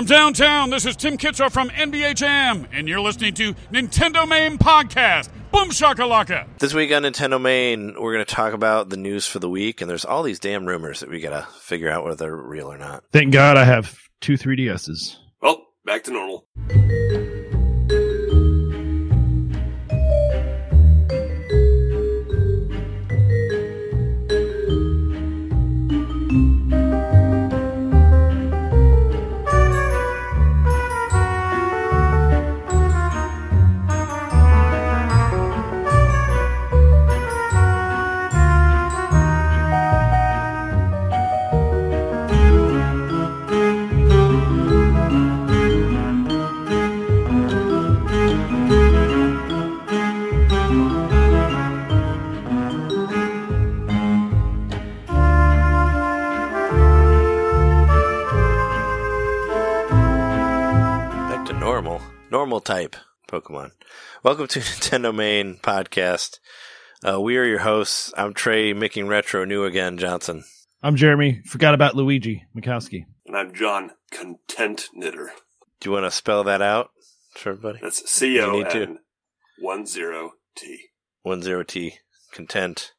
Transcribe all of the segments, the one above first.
From downtown, this is Tim Kitzrow from NBA Jam, and you're listening to Nintendo Main Podcast. Boom shakalaka! This week on Nintendo Main, we're going to talk about the news for the week, and there's all these damn rumors that we got to figure out whether they're real or not. Thank God I have two 3DSs. Well, back to normal. Normal type Pokemon. Welcome to Nintendo Main Podcast. Uh, we are your hosts. I'm Trey, making retro new again, Johnson. I'm Jeremy. Forgot about Luigi Mikowski. And I'm John, Content Knitter. Do you want to spell that out for everybody? That's C O You need to. N one zero T. One zero T content.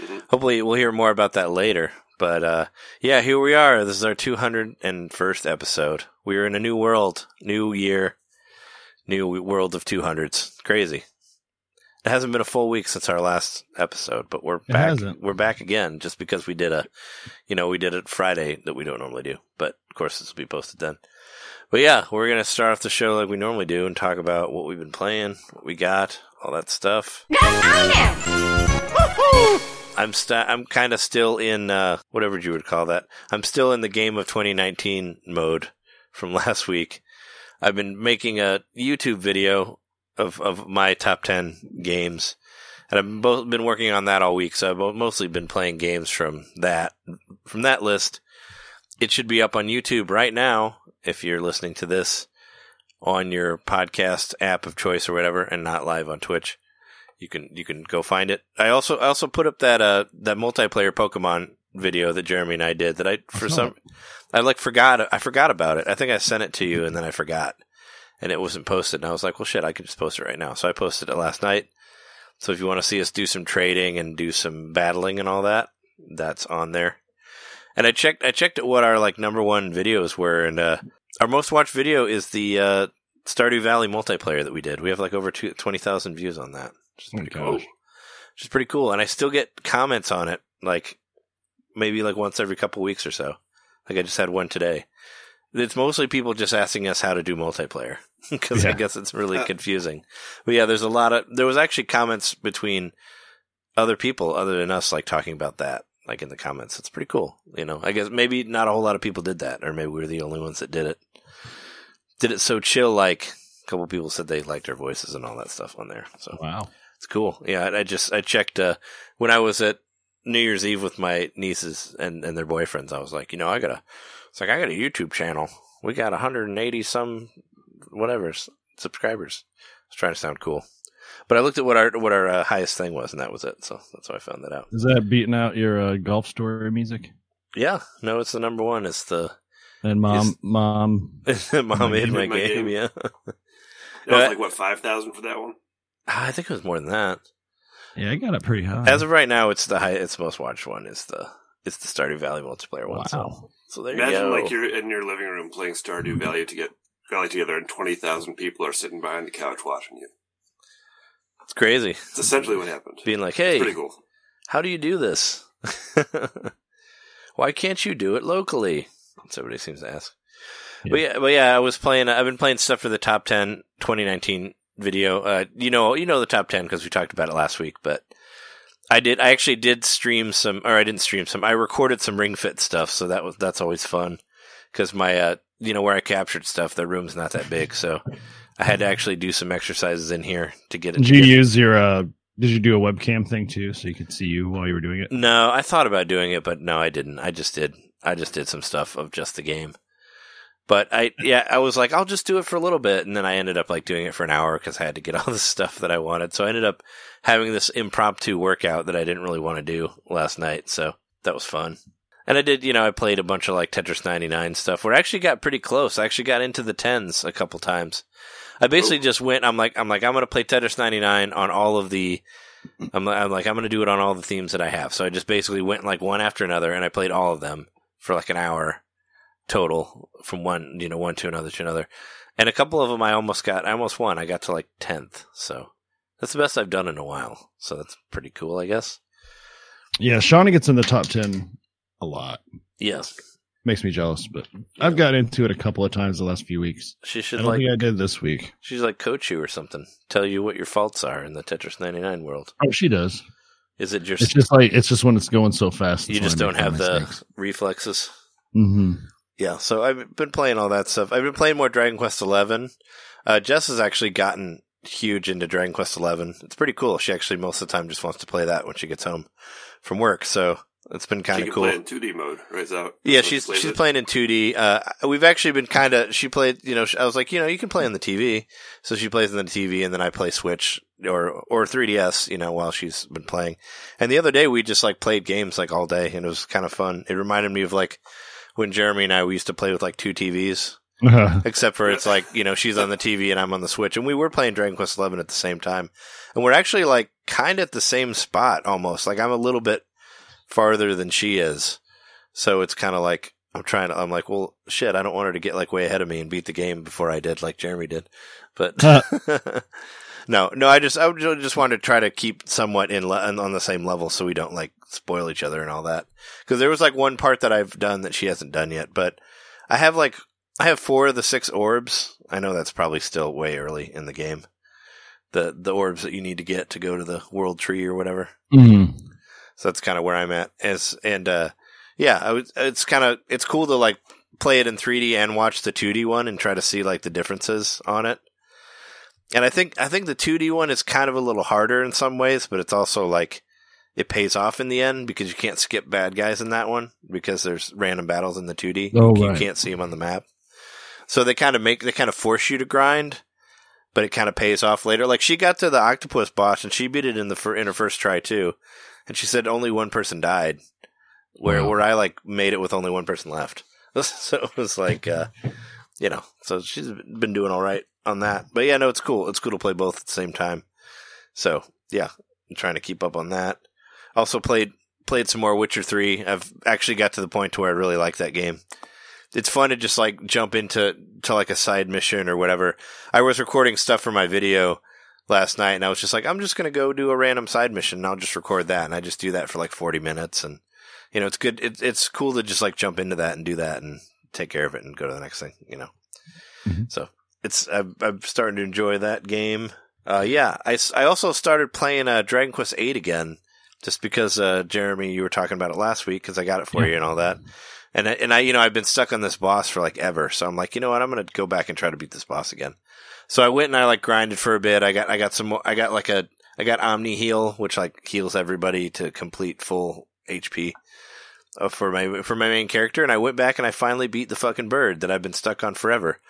Mhm. Hopefully, we'll hear more about that later. But uh, yeah, here we are. This is our 201st episode. We are in a new world, new year, new world of 200s. Crazy. It hasn't been a full week since our last episode, but we're back. hasn't. We're back again, just because we did a, you know, we did it Friday that we don't normally do. But of course, this will be posted then. But yeah, we're gonna start off the show like we normally do and talk about what we've been playing, what we got, all that stuff. I'm st- I'm kind of still in uh, whatever you would call that. I'm still in the game of 2019 mode from last week. I've been making a YouTube video of of my top 10 games, and I've both been working on that all week. So I've mostly been playing games from that from that list. It should be up on YouTube right now if you're listening to this on your podcast app of choice or whatever, and not live on Twitch you can you can go find it. I also I also put up that uh that multiplayer Pokemon video that Jeremy and I did that I for saw some I like forgot I forgot about it. I think I sent it to you and then I forgot. And it wasn't posted and I was like, well shit, I could just post it right now. So I posted it last night. So if you want to see us do some trading and do some battling and all that, that's on there. And I checked I checked what our like number one videos were and uh our most watched video is the uh Stardew Valley multiplayer that we did. We have like over two, 20,000 views on that. Which is pretty Oh, cool gosh. which is pretty cool. And I still get comments on it, like maybe like once every couple weeks or so. Like I just had one today. It's mostly people just asking us how to do multiplayer because I guess it's really Uh. confusing. But yeah, there's a lot of there was actually comments between other people other than us, like talking about that, like in the comments. It's pretty cool. You know, I guess maybe not a whole lot of people did that, or maybe we were the only ones that did it. Did it so chill, like a couple people said they liked our voices and all that stuff on there. So Wow. it's cool. Yeah, I I just I checked uh, when I was at New Year's Eve with my nieces and, and their boyfriends. I was like, you know, I got a, it's like I got a YouTube channel. We got 180 some whatever subscribers. I was trying to sound cool, but I looked at what our what our uh, highest thing was, and that was it. So that's how I found that out. Is that beating out your uh, golf story music? Yeah, no, it's the number one. It's the And mom, Is- mom, mom hid my, My game. game. Yeah, That was Yeah. like what five thousand for that one. I think it was more than that. Yeah, I got it pretty high. As of right now, it's the high, it's the most watched one. Is the it's the Stardew Valley multiplayer one. So, wow. so there you go. Imagine like you're in your living room playing Stardew Valley to get Valley together, and twenty thousand people are sitting behind the couch watching you. It's crazy. It's essentially what happened. Being like, It's hey, pretty cool. how do you do this? Why can't you do it locally? Somebody seems to ask. But yeah, but yeah, I was playing. I've been playing stuff for the top 10 2019 video. Uh, you know, you know the top ten because we talked about it last week. But I did. I actually did stream some, or I didn't stream some. I recorded some Ring Fit stuff, so that was that's always fun because my, uh, you know, where I captured stuff, the room's not that big, so I had to actually do some exercises in here to get it. Did you use your? uh Did you do a webcam thing too, so you could see you while you were doing it? No, I thought about doing it, but no, I didn't. I just did. I just did some stuff of just the game. But I, yeah, I was like, I'll just do it for a little bit, and then I ended up like doing it for an hour because I had to get all the stuff that I wanted. So I ended up having this impromptu workout that I didn't really want to do last night. So that was fun. And I did, you know, I played a bunch of like Tetris 99 stuff where I actually got pretty close. I actually got into the tens a couple times. I basically just went, I'm like, I'm like, I'm going to play Tetris 99 on all of the, I'm, I'm like, I'm going to do it on all the themes that I have. So I just basically went like one after another and I played all of them for like an hour total from one, you know, one to another to another. And a couple of them I almost got, I almost won. I got to like 10th. So that's the best I've done in a while. So that's pretty cool, I guess. Yeah, Shauna gets in the top ten a lot. Yes. Makes me jealous, but I've got into it a couple of times the last few weeks. She I should don't like, I did this week. she's like coach you or something. Tell you what your faults are in the Tetris 99 world. Oh, she does. Is it just, It's just like it's just when it's going so fast. you just don't have the reflexes? hmm Yeah, so I've been playing all that stuff. I've been playing more Dragon Quest Eleven. Uh, Jess has actually gotten huge into Dragon Quest Eleven. It's pretty cool. She actually most of the time just wants to play that when she gets home from work. So it's been kind of cool. in 2D mode, right? That Yeah, she's she's it? playing in 2D. Uh, we've actually been kind of. She played. You know, I was like, you know, you can play on the TV. So she plays on the TV, and then I play Switch or or 3DS. You know, while she's been playing. And the other day we just like played games like all day, and it was kind of fun. It reminded me of like when Jeremy and I we used to play with like two TVs. Uh-huh. Except for it's like you know she's on the TV and I'm on the Switch, and we were playing Dragon Quest Eleven at the same time, and we're actually like kind of at the same spot almost. Like I'm a little bit farther than she is, so it's kind of like I'm trying to. I'm like, well, shit, I don't want her to get like way ahead of me and beat the game before I did, like Jeremy did. But uh, no, no, I just I would just wanted to try to keep somewhat in le- on the same level so we don't like spoil each other and all that. Because there was like one part that I've done that she hasn't done yet, but I have like I have four of the six orbs. I know that's probably still way early in the game. The the orbs that you need to get to go to the world tree or whatever. Mhm. So that's kind of where I'm at. As and uh, yeah, I was, it's kind of it's cool to like play it in 3D and watch the 2D one and try to see like the differences on it. And I think I think the 2D one is kind of a little harder in some ways, but it's also like it pays off in the end because you can't skip bad guys in that one because there's random battles in the 2D. Oh, you, right. can't see them on the map. So they kind of make they kind of force you to grind, but it kind of pays off later. Like she got to the octopus boss and she beat it in the fir- in her first try too, and she said only one person died, where Wow. where I like made it with only one person left. So it was like, uh, you know, so she's been doing all right on that. But yeah, no, it's cool. It's cool to play both at the same time. So yeah, I'm trying to keep up on that. Also played played some more Witcher Three. I've actually got to the point to where I really like that game. It's fun to just like jump into to like a side mission or whatever. I was recording stuff for my video last night, and I was just like, I'm just gonna go do a random side mission, and I'll just record that, and I just do that for like 40 minutes, and you know, it's good. It, it's cool to just like jump into that and do that and take care of it and go to the next thing. You know, Mhm. so it's I'm, I'm starting to enjoy that game. Uh, yeah, I, I also started playing uh, Dragon Quest Eight again, just because uh, Jeremy, you were talking about it last week because I got it for Yeah. you and all that. And I, and I, you know, I've been stuck on this boss for like ever, so I'm like, you know what, I'm gonna go back and try to beat this boss again. So I went and I like grinded for a bit. I got I got some more. I got like a I got Omni Heal, which like heals everybody to complete full HP uh, for my for my main character. And I went back and I finally beat the fucking bird that I've been stuck on forever.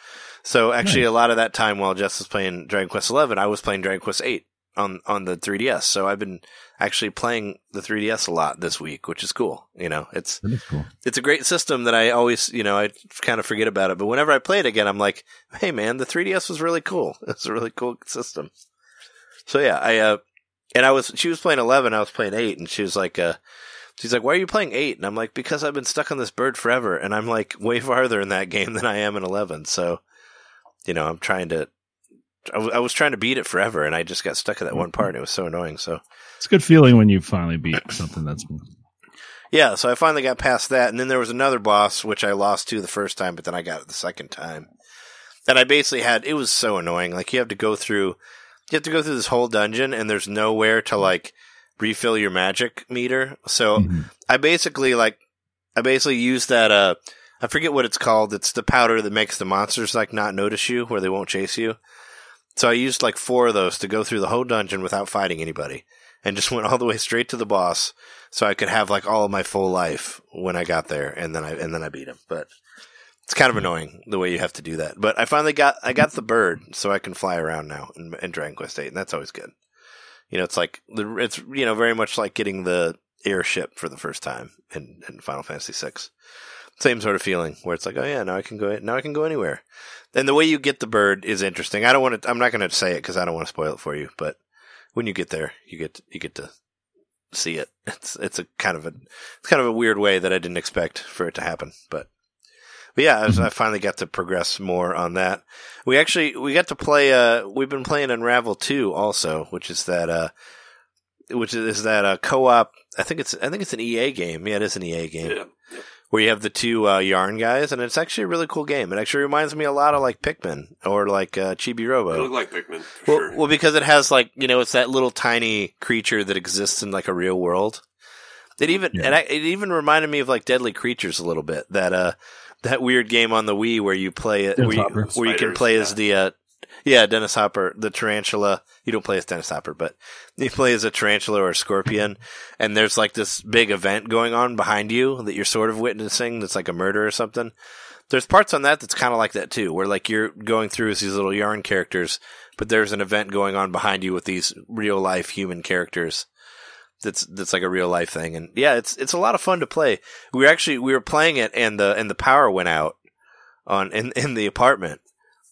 So actually, Nice. a lot of that time while Jess was playing Dragon Quest Eleven, I was playing Dragon Quest Eight on on the 3DS. So I've been actually playing the 3DS a lot this week, which is cool. You know, it's cool. it's a great system that I always, you know, I kind of forget about it. But whenever I play it again, I'm like, hey man, the 3DS was really cool. It's a really cool system. So yeah, I, uh, and I was, she was playing 11, I was playing 8, and she was like, uh, she's like, why are you playing 8? And I'm like, because I've been stuck on this bird forever, and I'm like way farther in that game than I am in 11. So, you know, I'm trying to, I was, was trying to beat it forever, and I just got stuck at that one part, and it was so annoying. So, It's a good feeling when you finally beat something that's Yeah, so I finally got past that, and then there was another boss which I lost to the first time, but then I got it the second time. And I basically had it was so annoying. Like you have to go through, you have to go through this whole dungeon, and there's nowhere to like refill your magic meter. So Mhm. I basically like, I basically use that. Uh, I forget what it's called. It's the powder that makes the monsters like not notice you, where they won't chase you. So I used like four of those to go through the whole dungeon without fighting anybody, and just went all the way straight to the boss, so I could have like all of my full life when I got there, and then I and then I beat him. But it's kind of annoying the way you have to do that. But I finally got I got the bird, so I can fly around now in, in Dragon Quest Eight, and that's always good. You know, it's like the it's you know very much like getting the airship for the first time in, in Final Fantasy VI. Same sort of feeling where it's like, oh yeah, now I can go now I can go anywhere. And the way you get the bird is interesting. I don't want to. I'm not going to say it because I don't want to spoil it for you. But when you get there, you get you get to see it. It's it's a kind of a it's kind of a weird way that I didn't expect for it to happen. But but yeah, I, was, I finally got to progress more on that. We actually we got to play. Uh, we've been playing Unravel two also, which is that uh, which is that uh, co-op. I think it's I think it's an EA game. Yeah, it is an EA game Yeah. where you have the two uh, yarn guys, and it's actually a really cool game. It actually reminds me a lot of like Pikmin or like uh, Chibi Robo. look like Pikmin, for Well, sure. well, because it has like you know, it's that little tiny creature that exists in like a real world. It even Yeah. and I, it even reminded me of like Deadly Creatures a little bit. That uh, that weird game on the Wii where you play it, where you, Hopper. where you can play yeah. as the uh, yeah, Dennis Hopper, the tarantula. You don't play as Dennis Hopper, but you play as a tarantula or a scorpion, and there's like this big event going on behind you that you're sort of witnessing. That's like a murder or something. There's parts on that that's kind of like that too, where like you're going through as these little yarn characters, but there's an event going on behind you with these real life human characters. That's that's like a real life thing, and yeah, it's it's a lot of fun to play. We were actually we were playing it, and the and the power went out on in in the apartment,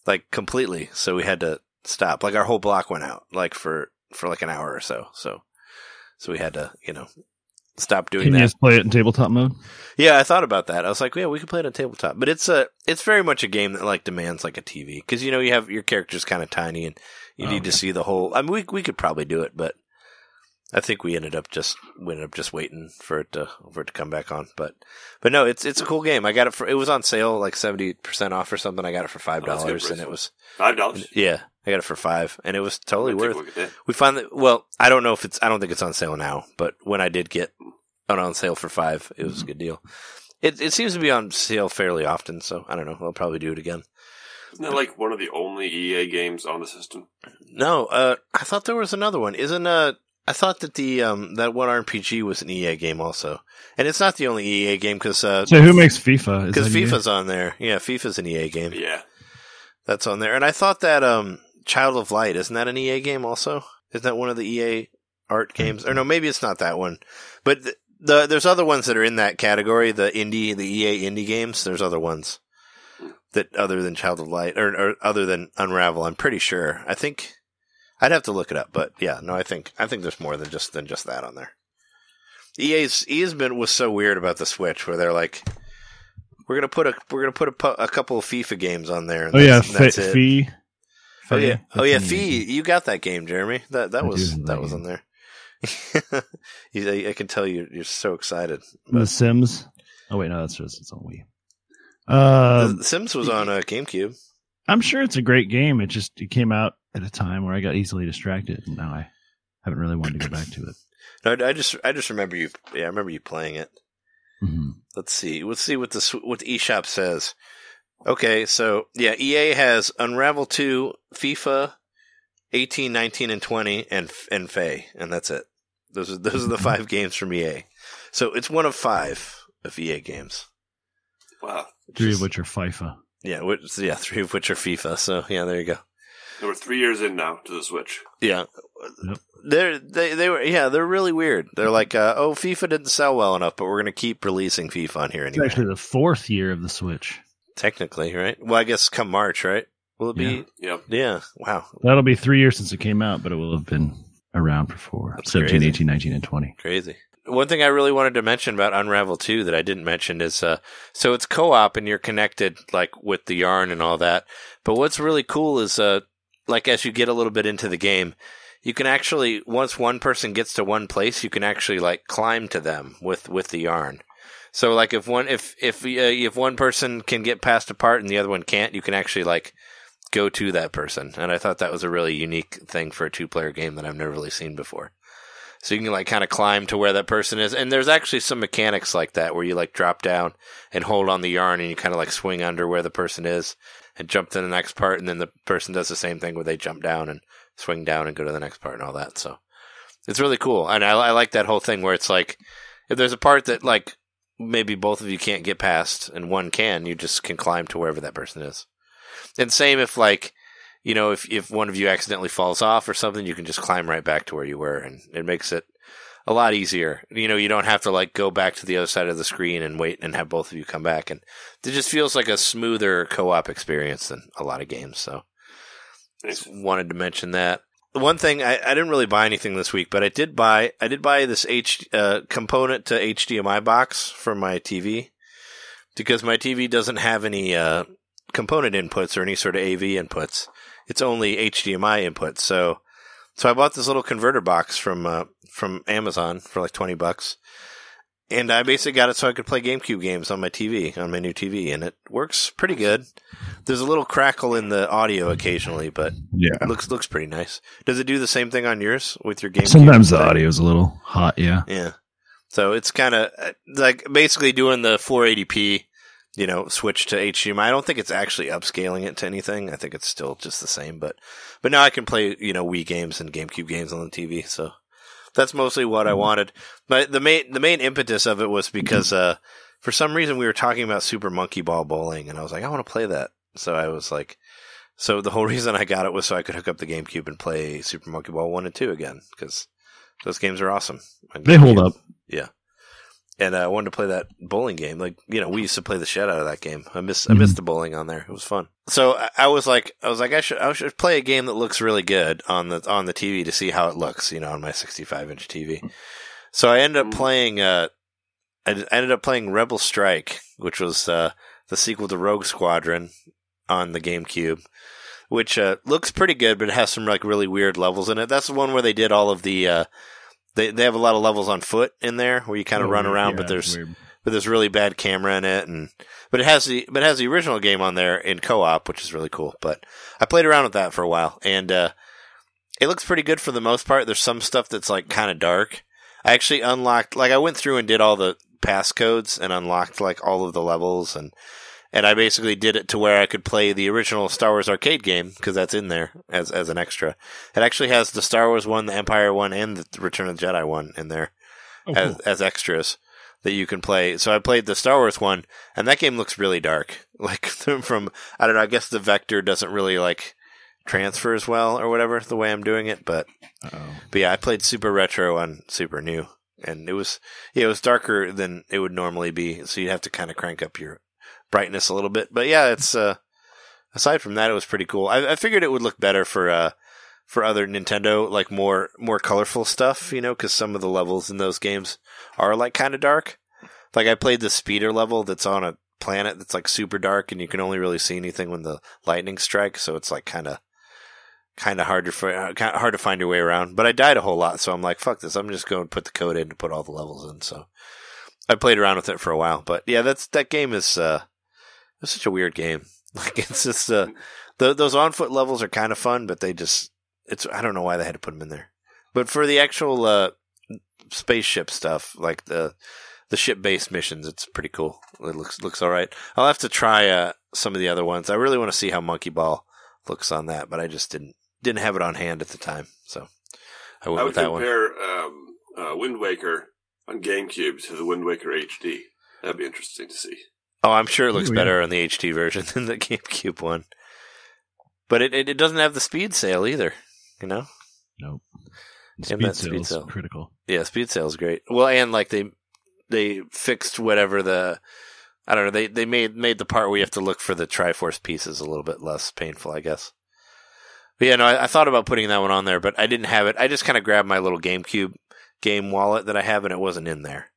like completely. So we had to stop. Like our whole block went out, like for for like an hour or so. So so we had to you know stop doing Can that. you just play it in tabletop mode? Yeah, I thought about that. I was like, yeah, we could play it on tabletop, but it's a it's very much a game that like demands like a TV because you know you have your character's kind of tiny and you Oh, need to see the whole. I mean, we we could probably do it, but I think we ended up just we ended up just waiting for it to for it to come back on. But but no, it's it's a cool game. I got it for it was on sale like seventy percent off or something. I got it for five dollars good and it was Five dollars. yeah, I got it for five and it was totally worth. that. We that well, I don't know if it's I don't think it's on sale now, but when I did get it on sale for five, it was a good deal. It it seems to be on sale fairly often, so I don't know. I'll probably do it again. Isn't that like one of the only EA games on the system? No, uh, I thought there was another one. Isn't uh, I thought that the um that one RPG was an EA game also, and it's not the only EA game because uh So who makes FIFA? Because that you? FIFA's on there. Yeah, FIFA's an EA game. Yeah. That's on there, and I thought that um Child of Light isn't that an EA game also? Isn't that one of the EA art games? Or no, maybe it's not that one. But the, the there's other ones that are in that category. The indie, the EA indie games. There's other ones that other than Child of Light or, or other than Unravel. I'm pretty sure. I think I'd have to look it up, but yeah, no, I think I think there's more than just than just that on there. EA's EA's been was so weird about the Switch where they're like. We're gonna put a we're gonna put a, pu- a couple of FIFA games on there. and Oh yeah, that's- and that's Fe- it. Fee. Oh yeah, oh yeah, Fee. You got that game, Jeremy. That that I was that was on there. I, I can tell you you're so excited. The Sims. Oh wait, no, that's just it's on Wii. Uh, the Sims was on uh, GameCube. I'm sure it's a great game. It just it came out at a time where I got easily distracted, and now I haven't really wanted to go back to it. No, I, I just I just remember you. Yeah, I remember you playing it. Mhm. Let's see. Let's see what the what the eShop says. Okay, so yeah, EA has Unravel 2, FIFA 18, 19 and 20 and and Fe, and that's it. Those are those are the five games from EA. So it's one of 5 of EA games. Wow. Three Just- of which are FIFA. Yeah, which, yeah, three of which are FIFA. So yeah, there you go. And we're three years in now to the Switch. Yeah, Yep. they're they they were yeah they're really weird. They're like uh, oh FIFA didn't sell well enough, but we're gonna keep releasing FIFA on here It's actually the fourth year of the Switch. Technically, right? Well, I guess come March, right? Will it be? Yep. Yeah. Wow. That'll be three years since it came out, but it will have been around for four. That's 17, crazy. 18, 19, and 20. Crazy. One thing I really wanted to mention about Unravel 2 that I didn't mention is uh so it's co-op and you're connected like with the yarn and all that. But what's really cool is uh like as you get a little bit into the game, you can actually once one person gets to one place, you can actually like climb to them with with the yarn. So like if one if if uh, if one person can get past a part and the other one can't, you can actually like go to that person. And I thought that was a really unique thing for a two-player game that I've never really seen before. So you can like kind of climb to where that person is. And there's actually some mechanics like that where you like drop down and hold on the yarn and you kind of like swing under where the person is and jump to the next part. And then the person does the same thing where they jump down and swing down and go to the next part and all that. So it's really cool. And I, I like that whole thing where it's like, if there's a part that like maybe both of you can't get past and one can, you just can climb to wherever that person is. And same if like, you know, if, if one of you accidentally falls off or something, you can just climb right back to where you were and it makes it a lot easier. You know, you don't have to like go back to the other side of the screen and wait and have both of you come back, and it just feels like a smoother co-op experience than a lot of games. So, Nice. wanted to mention that. One thing I, I didn't really buy anything this week, but I did buy I did buy this H uh, component to HDMI box for my TV because my TV doesn't have any uh, component inputs or any sort of AV inputs. It's only HDMI input. So so I bought this little converter box from uh, from Amazon for like twenty bucks, and I basically got it so I could play GameCube games on my TV on my new TV, and it works pretty good. There's a little crackle in the audio occasionally, but Yeah. it looks looks pretty nice. Does it do the same thing on yours with your GameCube? Sometimes the audio is a little hot. Yeah. Yeah. So it's kind of like basically doing the 480p, you know, switch to HDMI. I don't think it's actually upscaling it to anything. I think it's still just the same, but but now I can play, you know, Wii games and GameCube games on the TV. So that's mostly what I wanted. But the main the main impetus of it was because uh for some reason we were talking about Super Monkey Ball bowling and I was like, I want to play that. So I was like so the whole reason I got it was so I could hook up the GameCube and play Super Monkey Ball 1 and 2 again because those games are awesome. They hold up. up. And uh, I wanted to play that bowling game. Like, you know, we used to play the shit out of that game. I miss, I missed the bowling on there. It was fun. So I, I was like, I was like, I should, I should play a game that looks really good on the, on the TV to see how it looks, you know, on my 65 inch TV. So I ended up playing, uh, I I ended up playing Rebel Strike, which was, uh, the sequel to Rogue Squadron on the GameCube, which, uh, looks pretty good, but it has some like really weird levels in it. That's the one where they did all of the, uh, they, they have a lot of levels on foot in there where you kind of run around, but there's, but there's really bad camera in it and but it has the but it has the original game on there in co-op which is really cool but i played around with that for a while and uh it looks pretty good for the most part. There's some stuff that's like kind of dark. I actually unlocked like i went through and did all the passcodes and unlocked like all of the levels and and I basically did it to where I could play the original Star Wars arcade game because that's in there as as an extra. It actually has the Star Wars one, the Empire one, and the Return of the Jedi one in there Oh, as as extras that you can play. So I played the Star Wars one, and that game looks really dark. Like from I don't know. I guess the vector doesn't really like transfer as well or whatever the way I'm doing it. But Oh. but yeah, I played Super Retro on Super New, and it was yeah, it was darker than it would normally be. So you'd have to kind of crank up your brightness a little bit. But yeah, it's uh aside from that, it was pretty cool. I, I figured it would look better for uh for other Nintendo, like more more colorful stuff, you know, because some of the levels in those games are like kind of dark. Like I played the speeder level that's on a planet that's like super dark, and you can only really see anything when the lightning strikes. So it's like kind of kind of hard to fi- uh, hard to find your way around. But I died a whole lot, so I'm like, fuck this. I'm just going to put the code in to put all the levels in. So I played around with it for a while. But yeah, that's that game is uh, it's such a weird game. Like it's just uh, the, those on foot levels are kind of fun, but they just it's I don't know why they had to put them in there. But for the actual uh, spaceship stuff, like the the ship based missions, it's pretty cool. It looks looks all right. I'll have to try uh, some of the other ones. I really want to see how Monkey Ball looks on that, but I just didn't didn't have it on hand at the time, so I went I with that one. compare um, uh, Wind Waker on GameCube to the Wind Waker HD. That'd be interesting to see. Oh, I'm sure it looks Ooh, yeah. better on the HD version than the GameCube one. But it, it, it doesn't have the speed sail either, you know? Nope. Damn Speed that speed sail. critical. Yeah, speed sail is great. Well, and like they they fixed whatever the I don't know, they they made made the part where you have to look for the Triforce pieces a little bit less painful, I guess. But yeah, no, I, I thought about putting that one on there, but I didn't have it. I just kind of grabbed my little GameCube game wallet that I have, and it wasn't in there.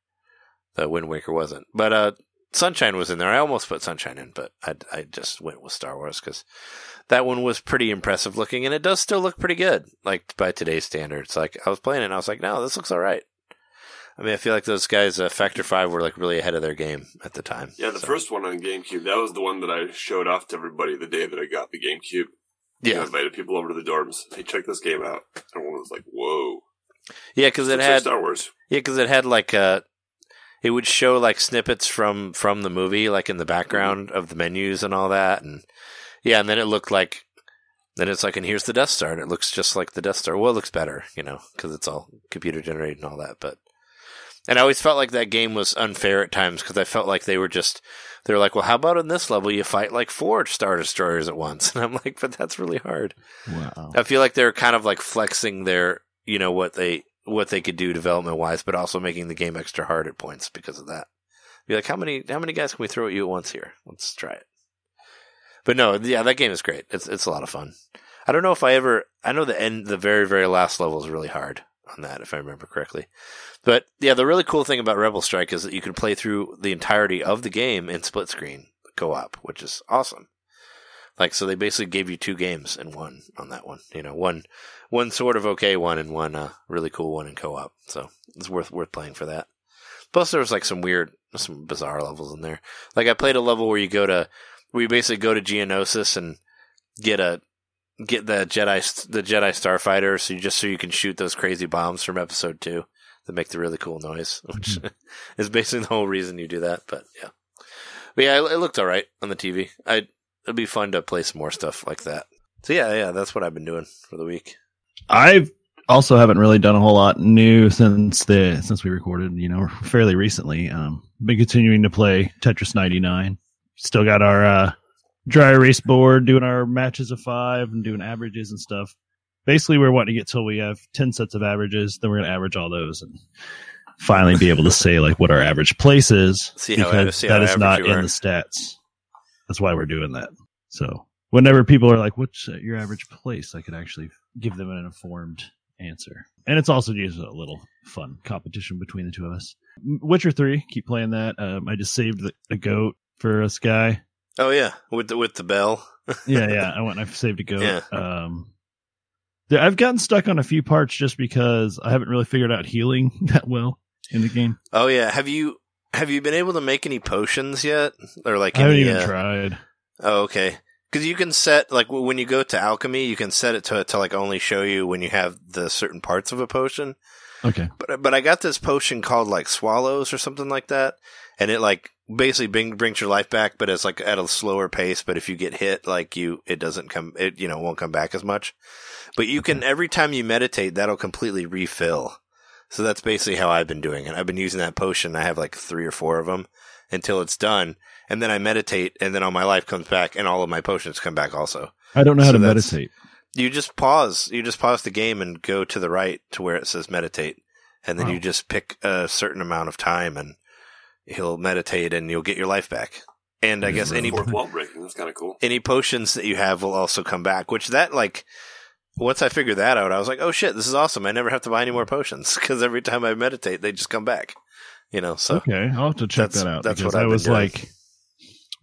The Wind Waker wasn't, but uh, Sunshine was in there. I almost put Sunshine in, but I I just went with Star Wars because that one was pretty impressive looking, and it does still look pretty good, like by today's standards. Like I was playing it, and I was like, no, this looks all right. I mean, I feel like those guys, uh, Factor Five, were like really ahead of their game at the time. Yeah, the So, first one on GameCube, that was the one that I showed off to everybody the day that I got the GameCube. Yeah, I invited people over to the dorms. Hey, check this game out. Everyone was like, whoa. yeah, because it had Star Wars. yeah, because it had like uh it would show like snippets from from the movie, like in the background mm-hmm. of the menus and all that, and yeah, and then it looked like. Then it's like, and here's the Death Star, and it looks just like the Death Star. Well, it looks better, you know, because it's all computer generated and all that. But and I always felt like that game was unfair at times because I felt like they were just they were like, well, how about in this level you fight like four Star Destroyers at once? And I'm like, but that's really hard. Wow. I feel like they're kind of like flexing their, you know, what they what they could do development wise, but also making the game extra hard at points because of that. Be like, how many how many guys can we throw at you at once here? Let's try it. But no, yeah, that game is great. It's it's a lot of fun. I don't know if I ever. I know the end, the very very last level is really hard on that, if I remember correctly. But yeah, the really cool thing about Rebel Strike is that you can play through the entirety of the game in split screen co-op, which is awesome. Like, so they basically gave you two games and one on that one. You know, one one sort of okay one and one uh, really cool one in co-op. So it's worth worth playing for that. Plus, there was like some weird, some bizarre levels in there. Like I played a level where you go to, where you basically go to Geonosis and get a get the Jedi the Jedi Starfighter, so you just so you can shoot those crazy bombs from Episode Two that make the really cool noise, which is basically the whole reason you do that. But yeah, but yeah, it, it looked all right on the TV. I it'd be fun to play some more stuff like that. So yeah, yeah, that's what I've been doing for the week. I've also haven't really done a whole lot new since the since we recorded. You know, fairly recently. Um, been continuing to play Tetris 99. Still got our uh, dry erase board, doing our matches of five and doing averages and stuff. Basically, we're wanting to get till we have ten sets of averages. Then we're going to average all those and finally be able to say like what our average place is See how- because how that is average not in are. the stats. That's why we're doing that. So whenever people are like, "What's your average place?" I could actually give them an informed answer, and it's also just a little fun competition between the two of us. Witcher Three, keep playing that. Um, I just saved the, a goat for us guy. Oh yeah, with the with the bell. Yeah, yeah. I went. and I saved a goat. Yeah. Um, I've gotten stuck on a few parts just because I haven't really figured out healing that well in the game. Oh yeah, have you have you been able to make any potions yet, or like I haven't any? even uh, tried. Oh okay, because you can set like when you go to alchemy, you can set it to to like only show you when you have the certain parts of a potion. Okay. But but I got this potion called like swallows or something like that, and it like basically bring, brings your life back, but it's like at a slower pace. But if you get hit, like you, it doesn't come, it you know won't come back as much. But you can every time you meditate, that'll completely refill. So that's basically how I've been doing it. I've been using that potion. I have like three or four of them until it's done, and then I meditate, and then all my life comes back, and all of my potions come back also. I don't know how So to meditate. You just pause. You just pause the game and go to the right to where it says meditate, and then Wow. you just pick a certain amount of time, and he'll meditate, and you'll get your life back. And I guess any Fourth wall breaking. That's kind of cool. any potions that you have will also come back. Which that like once I figured that out, I was like, oh shit, this is awesome. I never have to buy any more potions because every time I meditate, they just come back. You know, so okay, I'll have to check that out. that's what I was doing. like,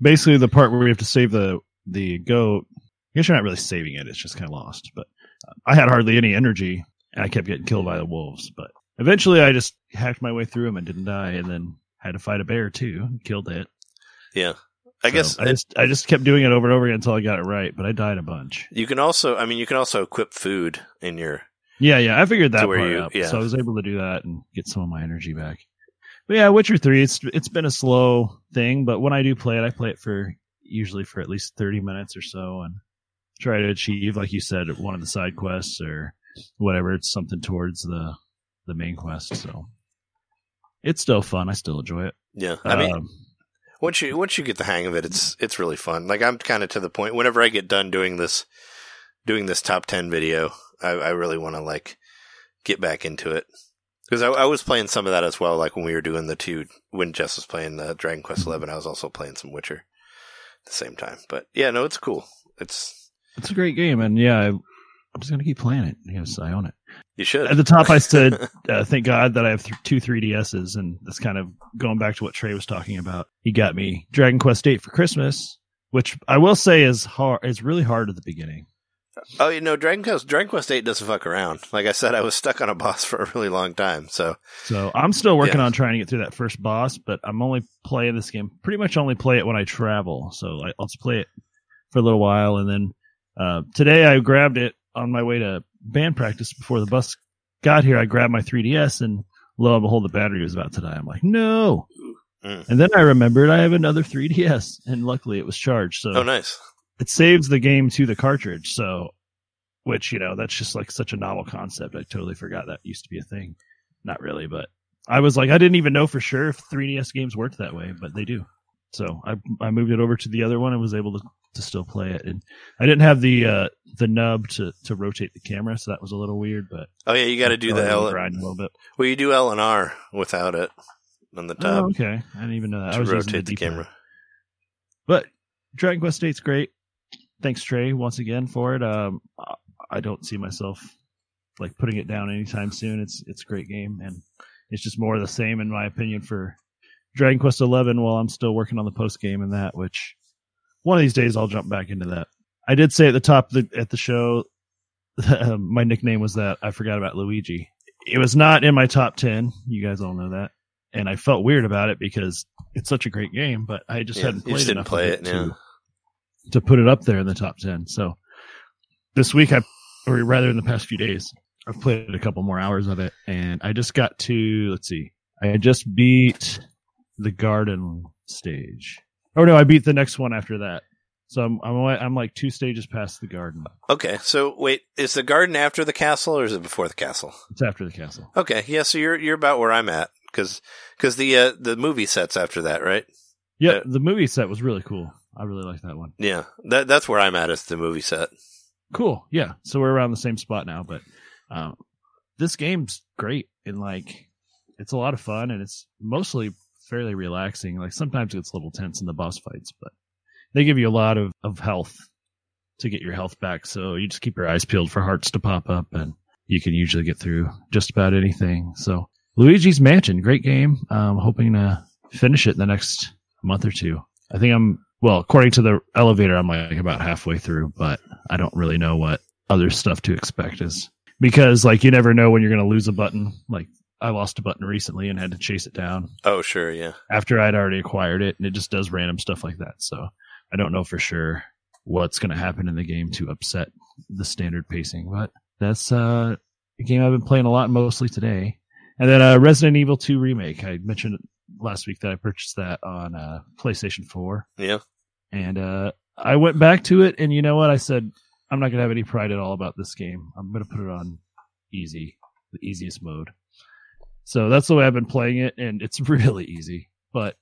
basically the part where we have to save the the goat. I guess you're not really saving it; it's just kind of lost. But uh, I had hardly any energy, and I kept getting killed by the wolves. But eventually, I just hacked my way through them and didn't die, and then had to fight a bear too, and killed it. yeah. I So guess I just I just kept doing it over and over again until I got it right. But I died a bunch. you can also. I mean, you can also equip food in your. Yeah, yeah, I figured that part you- out. yeah. So I was able to do that and get some of my energy back. But yeah, Witcher Three, it's it's been a slow thing, but when I do play it, I play it for usually for at least thirty minutes or so, and try to achieve, like you said, one of the side quests or whatever. It's something towards the the main quest. So it's still fun. I still enjoy it. Yeah, I mean, Um, once you once you get the hang of it, it's it's really fun. Like I'm kind of to the point. Whenever I get done doing this, doing this top ten video, I, I really want to like get back into it because I, I was playing some of that as well. Like when we were doing the two, when Jess was playing Dragon Quest Eleven, I was also playing some Witcher at the same time. But yeah, no, it's cool. It's it's a great game, and yeah, I, I'm just gonna keep playing it. Yes, I own it. You should At the top, I said, uh, "Thank God that I have th- two 3DSs," and that's kind of going back to what Trey was talking about. He got me Dragon Quest VIII for Christmas, which I will say is hard. Is really hard at the beginning. Oh, you know, Dragon Quest Dragon Quest Eight doesn't fuck around. Like I said, I was stuck on a boss for a really long time. So So I'm still working Yeah. on trying to get through that first boss, but I'm only playing this game. Pretty much only play it when I travel. So I, I'll just play it for a little while, and then uh, today I grabbed it on my way to band practice before the bus got here. I grabbed my 3DS, and lo and behold, the battery was about to die. I'm like, no. Mm. And then I remembered I have another 3DS, and luckily it was charged. So oh, nice. it saves the game to the cartridge. So, which you know, that's just like such a novel concept. I totally forgot that used to be a thing. Not really, but I was like, I didn't even know for sure if 3DS games worked that way, but they do. So I I moved it over to the other one and was able to to still play it. And I didn't have the uh the nub to to rotate the camera, so that was a little weird. But Oh yeah, you got to do the L. grind a little bit. Well, you do L and R without it on the top Oh, okay, I didn't even know that. I to was using rotate the D-pad. camera. But Dragon Quest VIII's great. Thanks Trey once again for it. Um, I- I don't see myself like putting it down anytime soon. It's it's a great game, and it's just more of the same in my opinion for Dragon Quest Eleven. While I'm still working on the post game and that, which one of these days I'll jump back into that. I did say at the top of the, at the show, my nickname was that I forgot about Luigi. It was not in my top ten. You guys all know that, and I felt weird about it because it's such a great game, but I just Yeah, hadn't played just didn't enough play of it, to, to put it up there in the top ten. So this week, I or rather in the past few days, I've played a couple more hours of it, and I just got to let's see, I just beat the garden stage. Oh no, I beat the next one after that. So I'm I'm I'm like two stages past the garden. Okay, so wait, is the garden after the castle or is it before the castle? It's after the castle. Okay, yeah, so you're you're about where I'm at because because the uh, the movie sets after that, right? Yeah, the movie set was really cool. I really like that one. Yeah, that that's where I'm at. Is the movie set? Cool. Yeah. So we're around the same spot now, but um, this game's great and like it's a lot of fun and it's mostly fairly relaxing. Like sometimes it's a little tense in the boss fights, but they give you a lot of, of health to get your health back. So you just keep your eyes peeled for hearts to pop up and you can usually get through just about anything. So Luigi's Mansion, great game. I'm hoping to finish it in the next month or two. I think I'm well, according to the elevator, I'm like about halfway through, but I don't really know what other stuff to expect is because like you never know when you're going to lose a button. Like I lost a button recently and had to chase it down Oh, sure, yeah. after I'd already acquired it, and it just does random stuff like that. So I don't know for sure what's going to happen in the game to upset the standard pacing, but that's uh, a game I've been playing a lot, mostly today. And then uh, Resident Evil 2 remake. I mentioned last week that I purchased that on uh, PlayStation 4, Yeah. and uh, I went back to it, and you know what? I said I'm not going to have any pride at all about this game. I'm going to put it on easy, the easiest mode. So that's the way I've been playing it, and it's really easy. But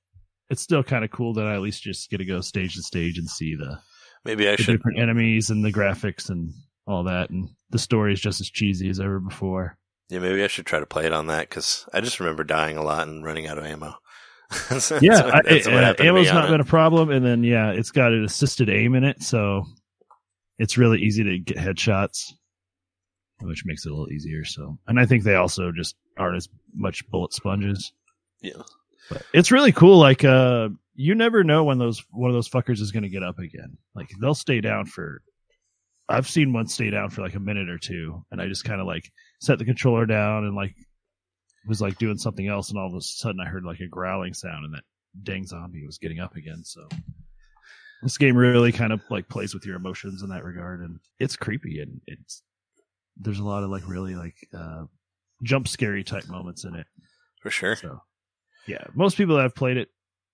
it's still kind of cool that I at least just get to go stage to stage and see the, Maybe I the should. different enemies and the graphics and all that, and the story is just as cheesy as ever before. Yeah, maybe I should try to play it on that because I just remember dying a lot and running out of ammo. That's yeah, what- I, that's what uh, ammo's not it. been a problem, and then yeah, it's got an assisted aim in it, so it's really easy to get headshots, which makes it a little easier. So, and I think they also just aren't as much bullet sponges. Yeah. But it's really cool. Like, uh, you never know when those one of those fuckers is going to get up again. Like, they'll stay down for. I've seen one stay down for like a minute or two, and I just kind of like set the controller down and like was like doing something else, and all of a sudden I heard like a growling sound, and that dang zombie was getting up again. So this game really kind of like plays with your emotions in that regard, and it's creepy and it's there's a lot of like really like uh jump scary type moments in it. For sure. So yeah, most people that have played it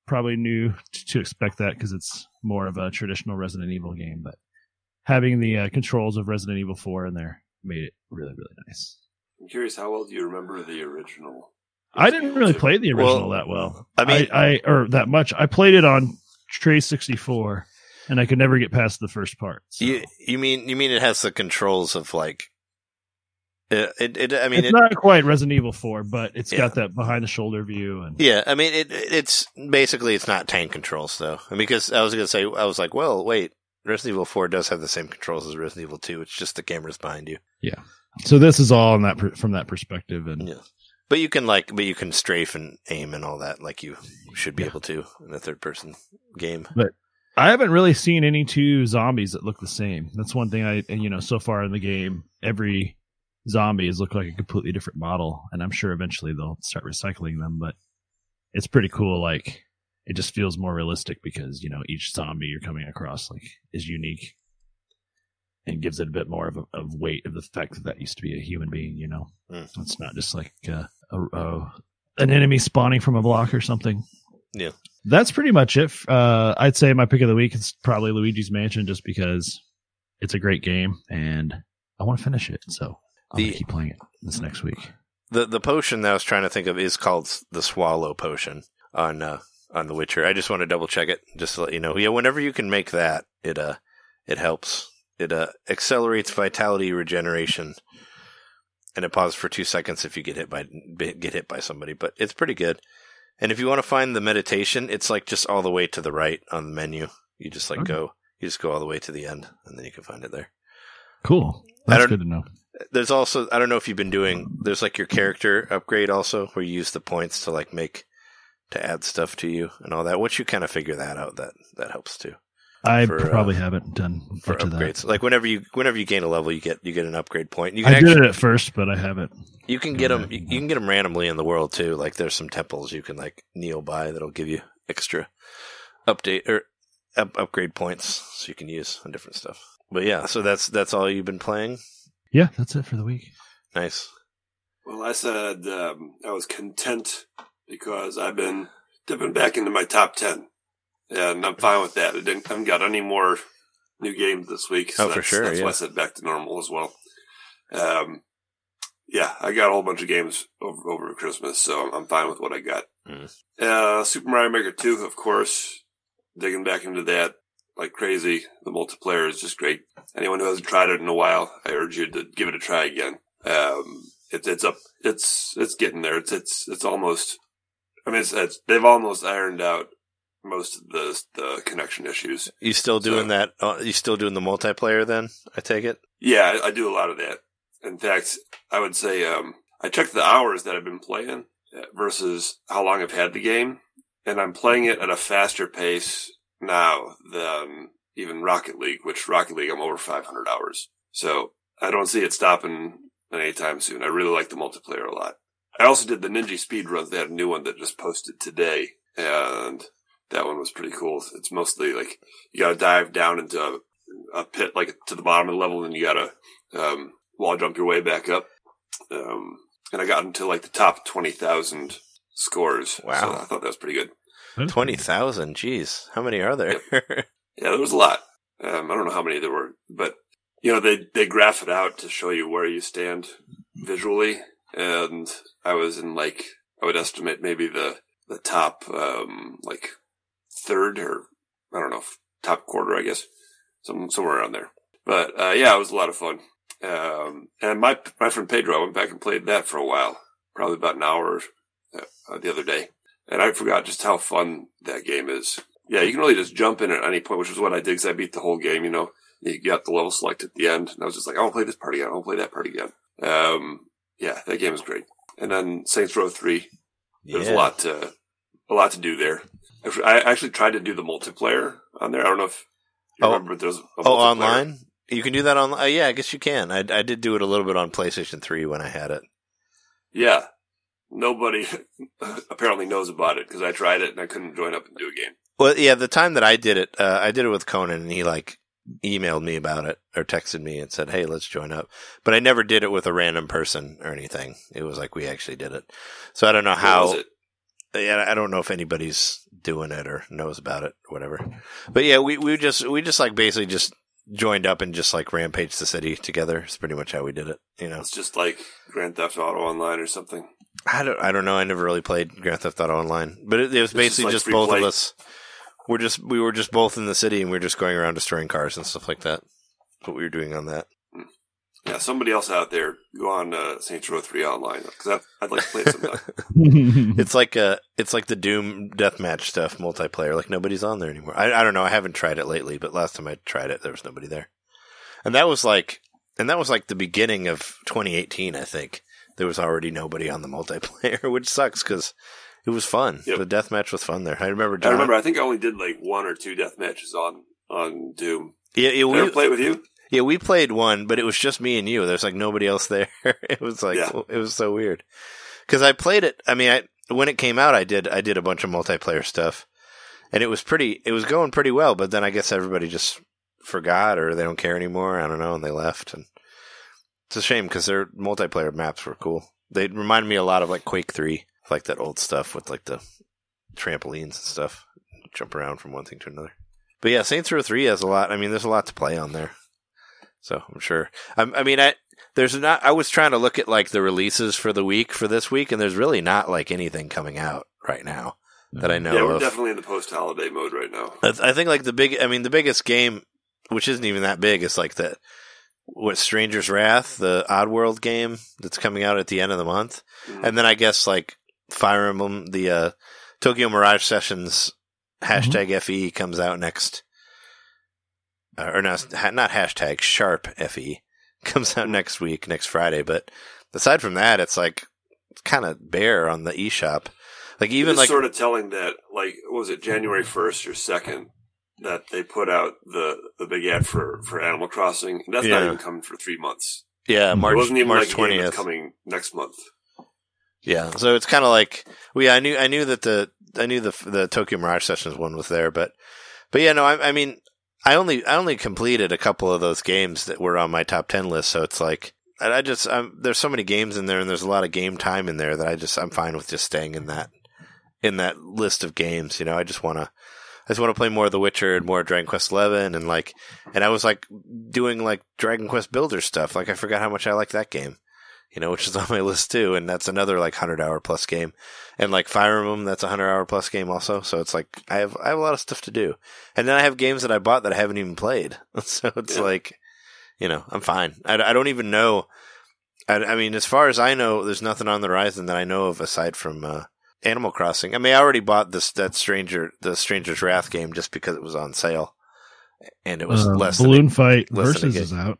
probably knew t- to expect that because it's more of a traditional Resident Evil game, but having the uh, controls of Resident Evil 4 in there made it really really nice. I'm curious, how well do you remember the original? I didn't really Two? play the original Well, that well. I mean- I, I or that much. I played it on Tray 64 and I could never get past the first part. So. You you mean you mean it has the controls of like it it, I mean it's it, not quite Resident Evil 4, but it's Yeah. got that behind the shoulder view and yeah I mean it it's basically it's not tank controls though I mean, because I was gonna say I was like well wait Resident Evil Four does have the same controls as Resident Evil Two it's just the camera's behind you Yeah. so this is all in that per- from that perspective and Yeah. but you can like but you can strafe and aim and all that like you should be Yeah. able to in a third person game But I haven't really seen any two zombies that look the same. That's one thing I, you know, so far in the game, every zombie look like a completely different model, and I'm sure eventually they'll start recycling them. But it's pretty cool. Like it just feels more realistic because you know each zombie you're coming across like is unique, and gives it a bit more of a of weight of the fact that that used to be a human being. You know, Mm. it's not just like uh, a, a an enemy spawning from a block or something. Yeah. That's pretty much it. Uh, I'd say my pick of the week is probably Luigi's Mansion just because it's a great game and I want to finish it. So I'm The- keep playing it this next week. the the potion that I was trying to think of is called the Swallow Potion on uh, on The Witcher. I just want to double check it just to let you know. Yeah, whenever you can make that, it uh it helps it uh, accelerates vitality regeneration, and it pauses for two seconds if you get hit by get hit by somebody. But it's pretty good. And if you want to find the meditation, it's like just all the way to the right on the menu. You just like Okay. go, you just go all the way to the end, and then you can find it there. Cool. That's good to know. There's also I don't know if you've been doing. There's like your character upgrade also, where you use the points to like make to add stuff to you and all that. Once you kind of figure that out, that that helps too I for, uh, probably haven't done for much of that. upgrades. Like whenever you whenever you gain a level, you get you get an upgrade point. You can I actually did it at first, but I haven't. you can get them you, you can get them randomly in the world too. Like there's some temples you can like kneel by that'll give you extra update or up, upgrade points so you can use on different stuff. But yeah, so that's that's all you've been playing. Yeah, that's it for the week. Nice. Well, I said um, I was content because I've been dipping back into my top ten, and I'm fine with that. I didn't I haven't got any more new games this week. Oh, for that's, sure, That's yeah. why I said back to normal as well. Um, yeah, I got a whole bunch of games over, over Christmas, so I'm, I'm fine with what I got. Mm. Uh, Super Mario Maker 2, of course, digging back into that like crazy. The multiplayer is just great. Anyone who hasn't tried it in a while, I urge you to give it a try again. Um, it's it's up, it's it's getting there. It's it's it's almost. I mean, it's, it's they've almost ironed out most of the the connection issues. You still doing So- that? Uh, you still doing the multiplayer? Then I take it. Yeah, I, I do a lot of that. In fact, I would say um, I checked the hours that I've been playing versus how long I've had the game, and I'm playing it at a faster pace now than even Rocket League, which Rocket League I'm over 500 hours. So I don't see it stopping anytime soon. I really like the multiplayer a lot. I also did the Ninja Speed Runs. They had a new one that just posted today, and that one was pretty cool. It's mostly like you got to dive down into a, a pit, like to the bottom of the level, and you got to um, wall jump your way back up. Um, and I got into like the top 20,000 scores. Wow. So I thought that was pretty good. That's Twenty thousand. Jeez, how many are there? Yeah, there was a lot. Um, I don't know how many there were, but you know, they, they graph it out to show you where you stand visually. And I was in like, I would estimate maybe the, the top, um, like third or I don't know, top quarter, I guess, some, somewhere around there. But, uh, yeah, it was a lot of fun. Um, and my, my friend Pedro, I went back and played that for a while, probably about an hour uh, the other day. And I forgot just how fun that game is. Yeah, you can really just jump in at any point, which is what I did because I beat the whole game, you know. You got the level select at the end, and I was just like, I want to play this part again. I want to play that part again. Um, yeah, that game is great. And then Saints Row 3, there's a lot to, a lot to do there. I actually tried to do the multiplayer on there. I don't know if you Oh. remember, but there's a Oh, online. You can do that on. Uh, yeah, I guess you can. I I did do it a little bit on PlayStation Three when I had it. Yeah. Nobody apparently knows about it because I tried it and I couldn't join up and do a game. Well, yeah, the time that I did it, uh, I did it with Conan, and he like emailed me about it or texted me and said, "Hey, let's join up." But I never did it with a random person or anything. It was like we actually did it. So I don't know how. Yeah, I don't know if anybody's doing it or knows about it or whatever. But yeah, we we just we just like basically just joined up and just like rampaged the city together. It's pretty much how we did it. You know, It's just like Grand Theft Auto Online or something. I don't I don't know. I never really played Grand Theft Auto Online, but it, it was just basically like just both play. of us. We're just we were just both in the city and we were just going around destroying cars and stuff like that. That's what we were doing on that. Yeah, somebody else out there go on uh, Saints Row 3 online because I'd like to play it sometime. It's like a it's like the Doom deathmatch stuff multiplayer. Like nobody's on there anymore. I I don't know. I haven't tried it lately, but last time I tried it, there was nobody there, and that was like and that was like the beginning of 2018. I think there was already nobody on the multiplayer, which sucks because it was fun. Yep. The deathmatch was fun there. I remember. I remember, I think I only did like one or two death matches on on Doom. Yeah, yeah, Did I ever play it with you? Yeah, we played one, but it was just me and you. There's like nobody else there. it was like Yeah. it was so weird because I played it. I mean, I when it came out, I did I did a bunch of multiplayer stuff, and it was pretty. It was going pretty well, but then I guess everybody just forgot or they don't care anymore. I don't know, and they left. And it's a shame because their multiplayer maps were cool. They reminded me a lot of like Quake Three, like that old stuff with like the trampolines and stuff, jump around from one thing to another. But yeah, Saints Row Three has a lot. I mean, there's a lot to play on there, so I'm sure. I, I mean, I there's not. I was trying to look at like the releases for the week for this week, and there's really not like anything coming out right now that I know of. yeah, we're of. definitely in the post holiday mode right now. I th- I think like the big. I mean, the biggest game which isn't even that big. is like the what Stranger's Wrath, the Oddworld game that's coming out at the end of the month, Mhm. and then I guess like Fire Emblem, the uh, Tokyo Mirage Sessions hashtag FE comes out next, uh, or not not hashtag Sharp FE comes out next week, next Friday. But aside from that, it's like it's kind of bare on the eShop. Like even it's like sort of telling that, like, was it January first or second that they put out the the big ad for for Animal Crossing? That's not even coming for three months. yeah it March wasn't even March like a game twentieth. coming next month. Yeah, so it's kind of like yeah, I knew I knew that the I knew the the Tokyo Mirage Sessions one was there, but but yeah, no, I, I mean, I only I only completed a couple of those games that were on my top ten list, so it's like I, just I'm, there's so many games in there, and there's a lot of game time in there that I just I'm fine with just staying in that in that list of games. You know, I just want to. I just want to play more of The Witcher and more Dragon Quest Eleven, and like, and I was like doing like Dragon Quest Builder stuff. Like, I forgot how much I like that game you know, which is on my list too. And that's another like hundred hour plus game. And like Fire Emblem, that's a hundred hour plus game also. So it's like I have I have a lot of stuff to do. And then I have games that I bought that I haven't even played. so it's Yeah. like, you know, I'm fine. I, I don't even know. I, I mean, as far as I know, there's nothing on the horizon that I know of aside from uh, Animal Crossing. I mean, I already bought this that Stranger the Stranger's Wrath game just because it was on sale, and it was Uh, less than a Balloon Fight less than a versus is out.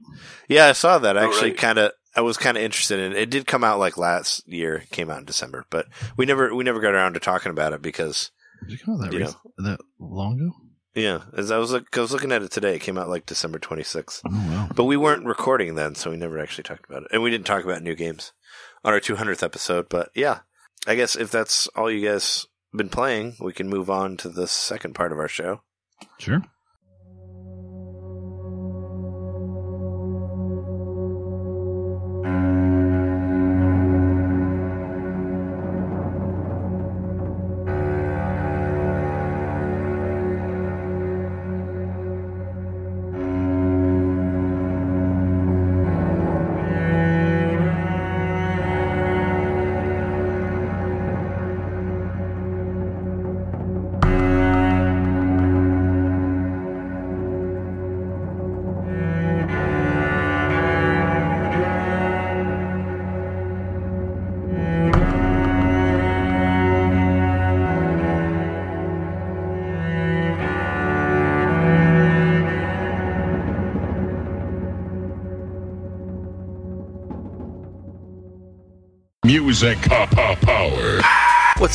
yeah, I saw that. I Oh, actually right. kind of, I was kind of interested in it. It did come out like last year. Came out in December, but we never, we never got around to talking about it because, Did it come out that, You that long ago? yeah, as I was, look, I was looking at it today. It came out like December 26th, Oh wow. but we weren't recording then, so we never actually talked about it, and we didn't talk about new games on our 200th episode. But yeah, I guess if that's all you guys been playing, we can move on to the second part of our show. Sure.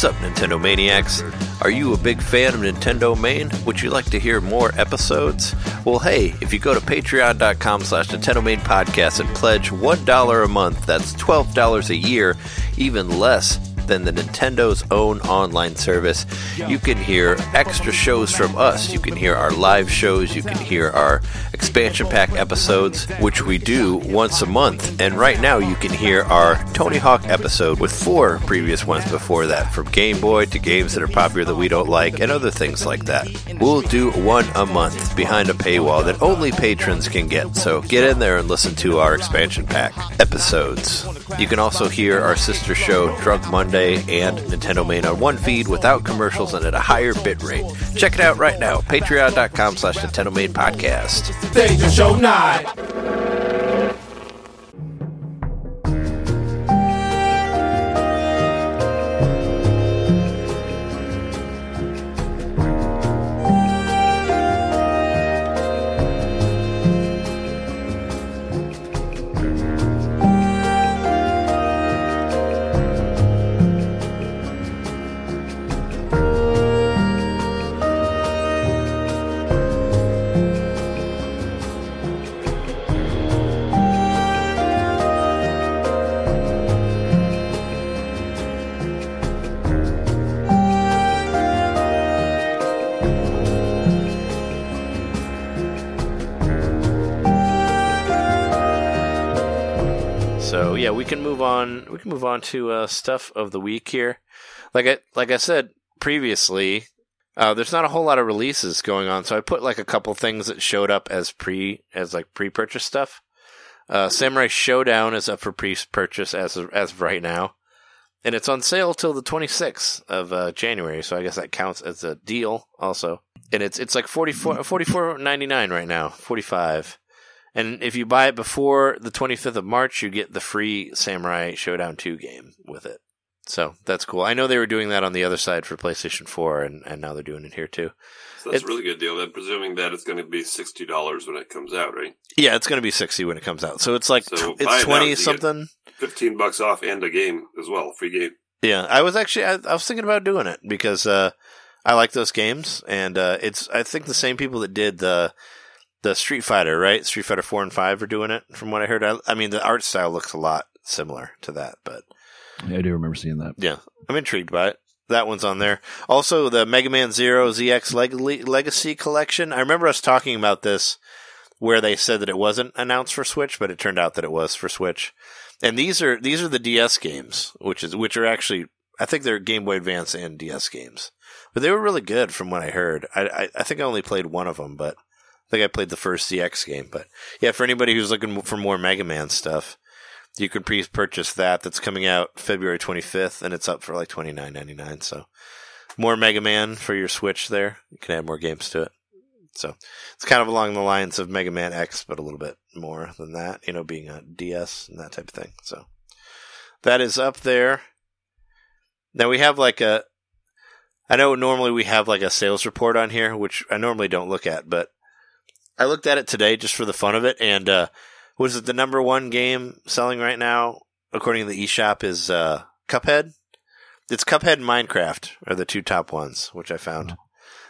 What's up, Nintendo Maniacs? Are you a big fan of Nintendo Main? Would you like to hear more episodes? Well, hey, if you go to patreon.com slash Nintendo Main Podcast and pledge $1 a month, that's $12 a year, even less than the Nintendo's own online service, you can hear extra shows from us. You can hear our live shows, you can hear our expansion pack episodes, which we do once a month. And right now, you can hear our Tony Hawk episode with four previous ones before that, from Game Boy to games that are popular that we don't like, and other things like that. We'll do one a month behind a paywall that only patrons can get. So get in there and listen to our expansion pack episodes. You can also hear our sister show, Drug Monday and Nintendo Main on one feed without commercials and at a higher bit rate. Check it out right now, patreon.com slash Nintendo Main Podcast. Danger Show 9. Can move on to uh, stuff of the week here. Like I like I said previously, uh, there's not a whole lot of releases going on. So I put like a couple things that showed up as pre as like pre purchase stuff. Uh, Samurai Shodown is up for pre purchase as of, as of right now, and it's on sale till the 26th of uh, January. So I guess that counts as a deal also. and it's it's like 44 44.99 right now, 45. And if you buy it before the 25th of March, you get the free Samurai Shodown 2 game with it. So that's cool. I know they were doing that on the other side for PlayStation 4, and, and now they're doing it here too. So that's It- a really good deal. Then presuming that it's going to be sixty dollars when it comes out, right? Yeah, it's going to be 60 when it comes out. So it's like, So tw- it's 20 you something. Fifteen bucks off and a game as well, free game. Yeah, I was actually I, I was thinking about doing it because uh, I like those games, and uh, it's I think the same people that did the the Street Fighter, right? Street Fighter four and five are doing it. From what I heard, I, I mean the art style looks a lot similar to that, but Yeah, I do remember seeing that. yeah, I'm intrigued by it. That one's on there. Also, the Mega Man Zero ZX Leg- Legacy Collection. I remember us talking about this where they said that it wasn't announced for Switch, but it turned out that it was for Switch. And these are these are the DS games, which is which are actually I think they're Game Boy Advance and DS games, but they were really good from what I heard. I I, I think I only played one of them, but think I played the first ZX game. But yeah, for anybody who's looking for more Mega Man stuff, you can pre-purchase that. That's coming out February 25th, and it's up for like 29.99. So more Mega Man for your Switch. There, you can add more games to it. So it's kind of along the lines of Mega Man X, but a little bit more than that. You know, being a DS and that type of thing. So that is up there. Now we have like a. I know normally we have like a sales report on here, which I normally don't look at, but I looked at it today just for the fun of it, and uh, was it the number one game selling right now according to the eShop is uh, Cuphead. It's Cuphead and Minecraft are the two top ones, which I found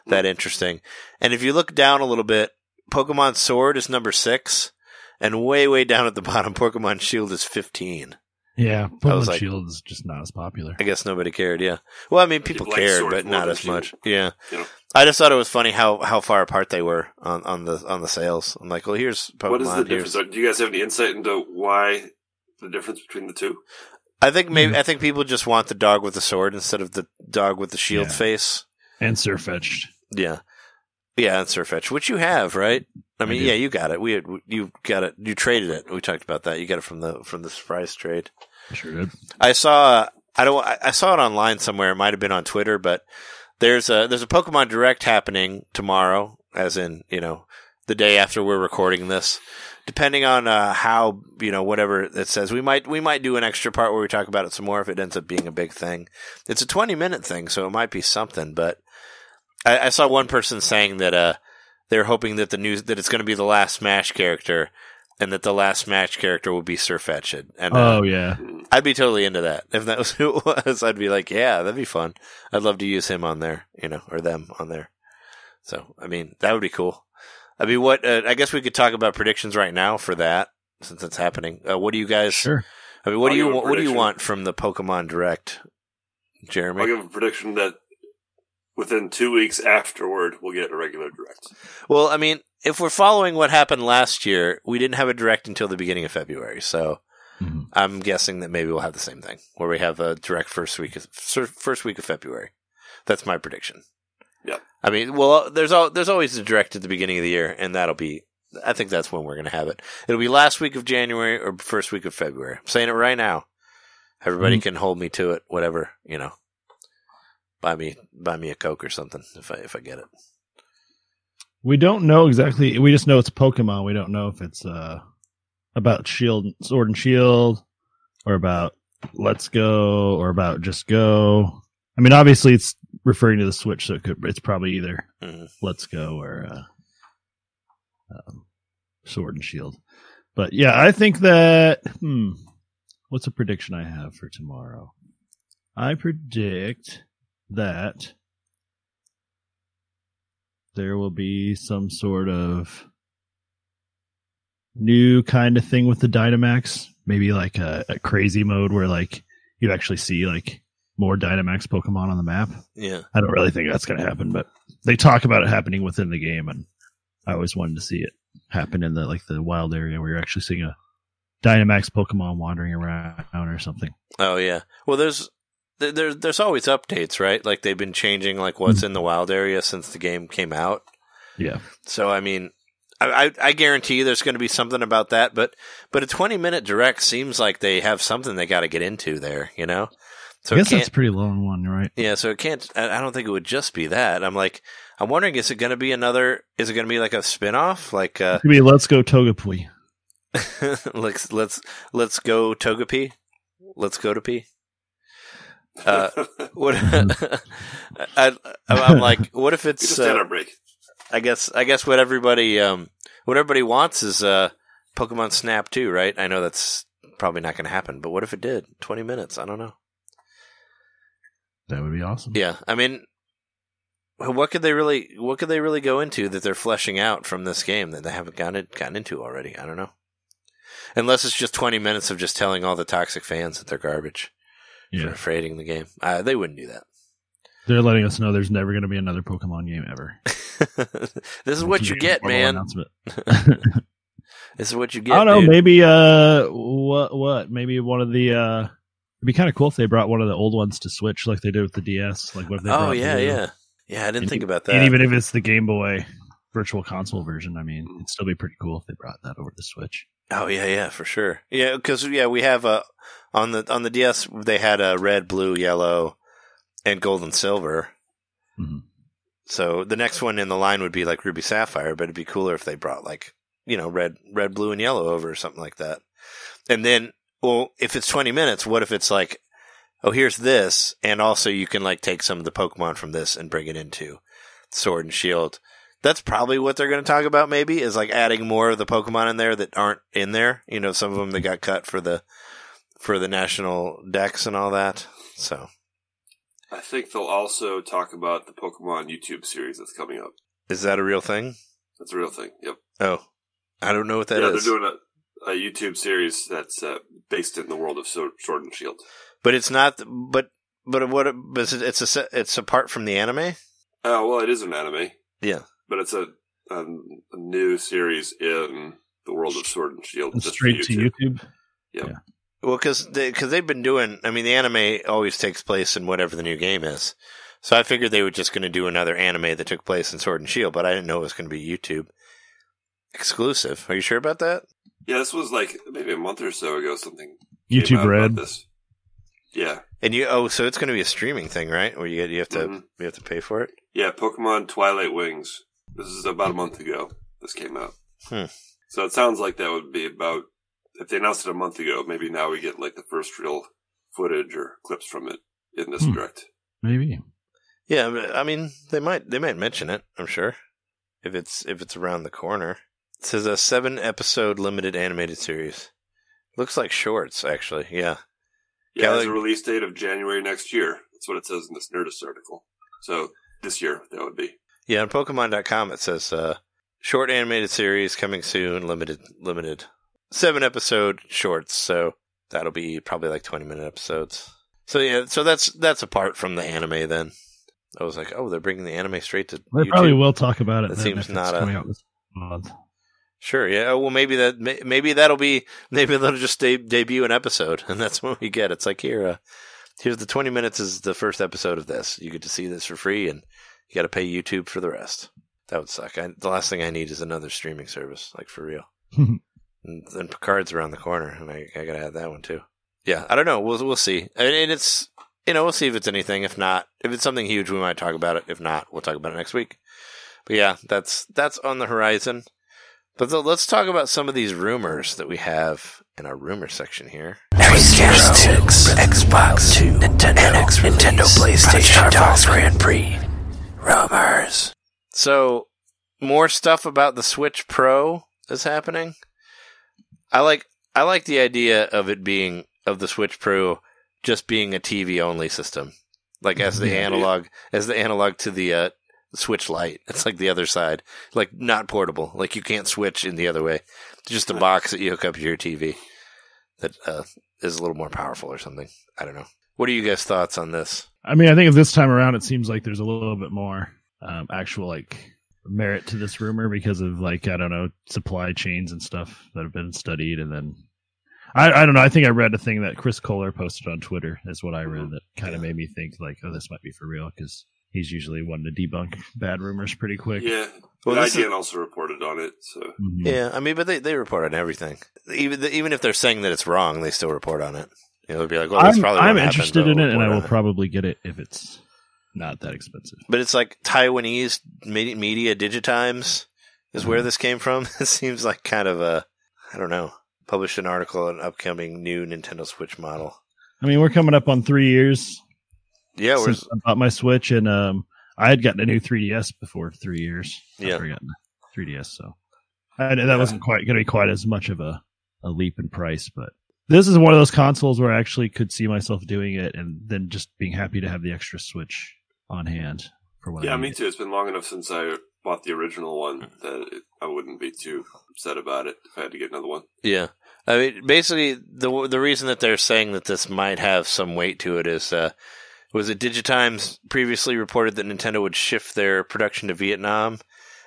that interesting. And if you look down a little bit, Pokemon Sword is number six, and way way down at the bottom, Pokemon Shield is fifteen. Yeah, I Pokemon like- Shield is just not as popular. I guess nobody cared. Yeah. Well, I mean, people like cared, but not than as Shield. much. Yeah. You know. I just thought it was funny how, how far apart they were on, on the on the sales. I'm like, well, here's Pokemon. what is the here's difference? Do you guys have any insight into why the difference between the two? I think maybe hmm. I think people just want the dog with the sword instead of the dog with the shield Yeah. face. And Sirfetch'd. Yeah, yeah, and Surfetch, which you have, right? I mean, do. yeah, you got it. We had, you got it. You traded it. We talked about that. You got it from the from the surprise trade. Sure did. I saw. I don't. I I saw it online somewhere. It might have been on Twitter, but there's a there's a Pokemon Direct happening tomorrow, as in you know the day after we're recording this. Depending on uh, how you know whatever it says, we might we might do an extra part where we talk about it some more if it ends up being a big thing. It's a twenty minute thing, so it might be something. But I, I saw one person saying that uh, they're hoping that the news that it's going to be the last Smash character, and that the last Smash character will be Sirfetch'd. And uh, Oh yeah, I'd be totally into that. If that was who it was, I'd be like, yeah, that'd be fun. I'd love to use him on there, you know, or them on there. So, I mean, that would be cool. I mean, what, uh, I guess we could talk about predictions right now for that since it's happening. Uh, what do you guys, sure. I mean, what I'll do you, give a wa- what do you want from the Pokemon Direct, Jeremy? I'll give a prediction that within two weeks afterward, we'll get a regular direct. Well, I mean, if we're following what happened last year, we didn't have a direct until the beginning of February. So Mhm. I'm guessing that maybe we'll have the same thing where we have a direct first week of, first week of February. That's my prediction. Yeah. I mean, well, there's al- there's always a direct at the beginning of the year, and that'll be. I think that's when we're going to have it. It'll be last week of January or first week of February. I'm saying it right now. Everybody Mhm. can hold me to it. Whatever you know. Buy me buy me a coke or something if I if I get it. We don't know exactly. We just know it's Pokemon. We don't know if it's uh about Shield, Sword and Shield, or about Let's Go, or about Just Go. I mean, obviously, it's referring to the Switch, so it could. It's probably either Mhm. Let's Go or uh, um, Sword and Shield. But yeah, I think that. Hmm, what's a prediction I have for tomorrow? I predict that there will be some sort of new kind of thing with the Dynamax. Maybe like a, a crazy mode where like you actually see like more Dynamax Pokemon on the map. Yeah. I don't really think that's going to happen, but they talk about it happening within the game, and I always wanted to see it happen in the like the wild area where you're actually seeing a Dynamax Pokemon wandering around or something. Oh yeah. Well, there's there, there- there's always updates, right? Like they've been changing like what's in the wild area since the game came out. Yeah, So I mean, I I, I guarantee there's going to be something about that. But but a 20 minute direct seems like they have something they got to get into there. You know. So I guess that's a pretty long one, right? yeah. So it can't. I I don't think it would just be that. I'm like. I'm wondering, is it going to be another? Is it going to be like a spin-off? Like, uh, be Let's Go Togepi. let's let's let's go Togepi. Let's go to P. Uh, what? I, I'm like, what if it's? just had Uh, our break. I guess I guess what everybody um what everybody wants is uh Pokemon Snap too, right? I know that's probably not going to happen, but what if it did? 20 minutes, I don't know. That would be awesome. Yeah, I mean what could they really what could they really go into that they're fleshing out from this game that they haven't gotten gotten into already? I don't know. Unless it's just 20 minutes of just telling all the toxic fans that they're garbage Yeah. for the game. Uh, they wouldn't do that. They're letting us know there's never going to be another Pokemon game ever. this is what you get, man. This is what you get. I don't know. dude. Maybe uh, what what? Maybe one of the uh, it'd be kind of cool if they brought one of the old ones to Switch, like they did with the DS. Like what they? Oh yeah, yeah, yeah. I didn't think e- about that. And even if it's the Game Boy Virtual Console version, I mean, it'd still be pretty cool if they brought that over to Switch. Oh yeah, yeah, for sure. Yeah, because yeah, we have a on the on the DS they had a red, blue, yellow, and gold and silver. Mhm. So the next one in the line would be like Ruby Sapphire, but it'd be cooler if they brought like you know red, red, blue, and yellow over or something like that. And then, well, if it's twenty minutes, what if it's like, oh, here's this, and also you can like take some of the Pokemon from this and bring it into Sword and Shield. That's probably what they're going to talk about. Maybe is like adding more of the Pokemon in there that aren't in there. You know, some of them that got cut for the for the national dex and all that. So I think they'll also talk about the Pokemon YouTube series that's coming up. is that a real thing? That's a real thing. Yep. Oh, I don't know what that yeah, is. they're doing a, a YouTube series that's uh, based in the world of Sword and Shield. But it's not. But but what? But it's it's a it's apart from the anime. Oh well, it is an anime, Yeah. But it's a, a, a new series in the world of Sword and Shield. And just for straight to YouTube. Yeah. Well, because they, cause they've been doing. I mean, the anime always takes place in whatever the new game is. So I figured they were just going to do another anime that took place in Sword and Shield, but I didn't know it was going to be YouTube exclusive. Are you sure about that? Yeah, this was like maybe a month or so ago. Something YouTube about Red. This. Yeah, And you oh, so it's going to be a streaming thing, right? Where you get you have to Mhm. you have to pay for it. yeah. Pokemon Twilight Wings. This is about a month ago. This came out. Hmm. So it sounds like that would be about if they announced it a month ago. Maybe now we get like the first real footage or clips from it in this Hmm. direct. Maybe. Yeah, I mean they might they might mention it. I'm sure if it's if it's around the corner. It says a seven episode limited animated series. Looks like shorts, actually. Yeah. Yeah, it has a release date of January next year. That's what it says in this Nerdist article. So this year that would be. Yeah, on Pokemon.com it says uh, short animated series coming soon, limited limited seven episode shorts. So that'll be probably like twenty minute episodes. So yeah, so that's that's apart from the anime. Then I was like, oh, they're bringing the anime straight to They YouTube. probably will talk about it. That seems not a- coming out this month. Sure, yeah. oh, Well, maybe that maybe that'll be maybe they'll just de- debut an episode, and that's what we get. It's like here, uh, here's the twenty minutes is the first episode of this. You get to see this for free, and you got to pay YouTube for the rest. That would suck. I, the last thing I need is another streaming service, like for real. and then Picard's around the corner, and I, I gotta have that one too. Yeah, I don't know. We'll we'll see. And, and it's you know we'll see if it's anything. If not, if it's something huge, we might talk about it. If not, we'll talk about it next week. But yeah, that's that's on the horizon. But th- let's talk about some of these rumors that we have in our rumor section here. Xbox, Nintendo, Nintendo PlayStation, Xbox Grand Prix, rumors. So, more stuff about the Switch Pro is happening. I like I like the idea of it being of the Switch Pro just being a TV only system, like as the analog as the analog to the uh, Switch Lite. It's like the other side, like not portable. Like you can't switch in the other way. It's just a box that you hook up to your TV that uh, is a little more powerful or something. I don't know. What are you guys' thoughts on this? I mean, I think if this time around, it seems like there's a little bit more um, actual like merit to this rumor because of like I don't know supply chains and stuff that have been studied, and then I, I don't know. I think I read a thing that Chris Kohler posted on Twitter. Is what I read that kind of made me think like, oh, this might be for real because he's usually one to debunk bad rumors pretty quick. Yeah. Well, Well, this IGN also reported on it. So Mhm. Yeah, I mean, but they, they report on everything. Even even if they're saying that it's wrong, they still report on it. You know, they'll be like, "Well, that's I'm, probably I'm happened, interested in it, and I will probably get it if it's not that expensive. But it's like Taiwanese me- media Digitimes is where this came from. It seems like kind of a, I don't know, published an article on an upcoming new Nintendo Switch model. I mean, we're coming up on three years Yeah, we're, since I bought my Switch, and um, I had gotten a new 3DS before three years. Yeah. getting a 3DS, so I, that wasn't quite going to be quite as much of a, a leap in price. But this is one of those consoles where I actually could see myself doing it, and then just being happy to have the extra Switch on hand for when. Yeah, I me too. It's been long enough since I bought the original one that it, I wouldn't be too upset about it if I had to get another one. yeah. I mean, basically, the the reason that they're saying that this might have some weight to it is, uh, was it Digitimes previously reported that Nintendo would shift their production to Vietnam,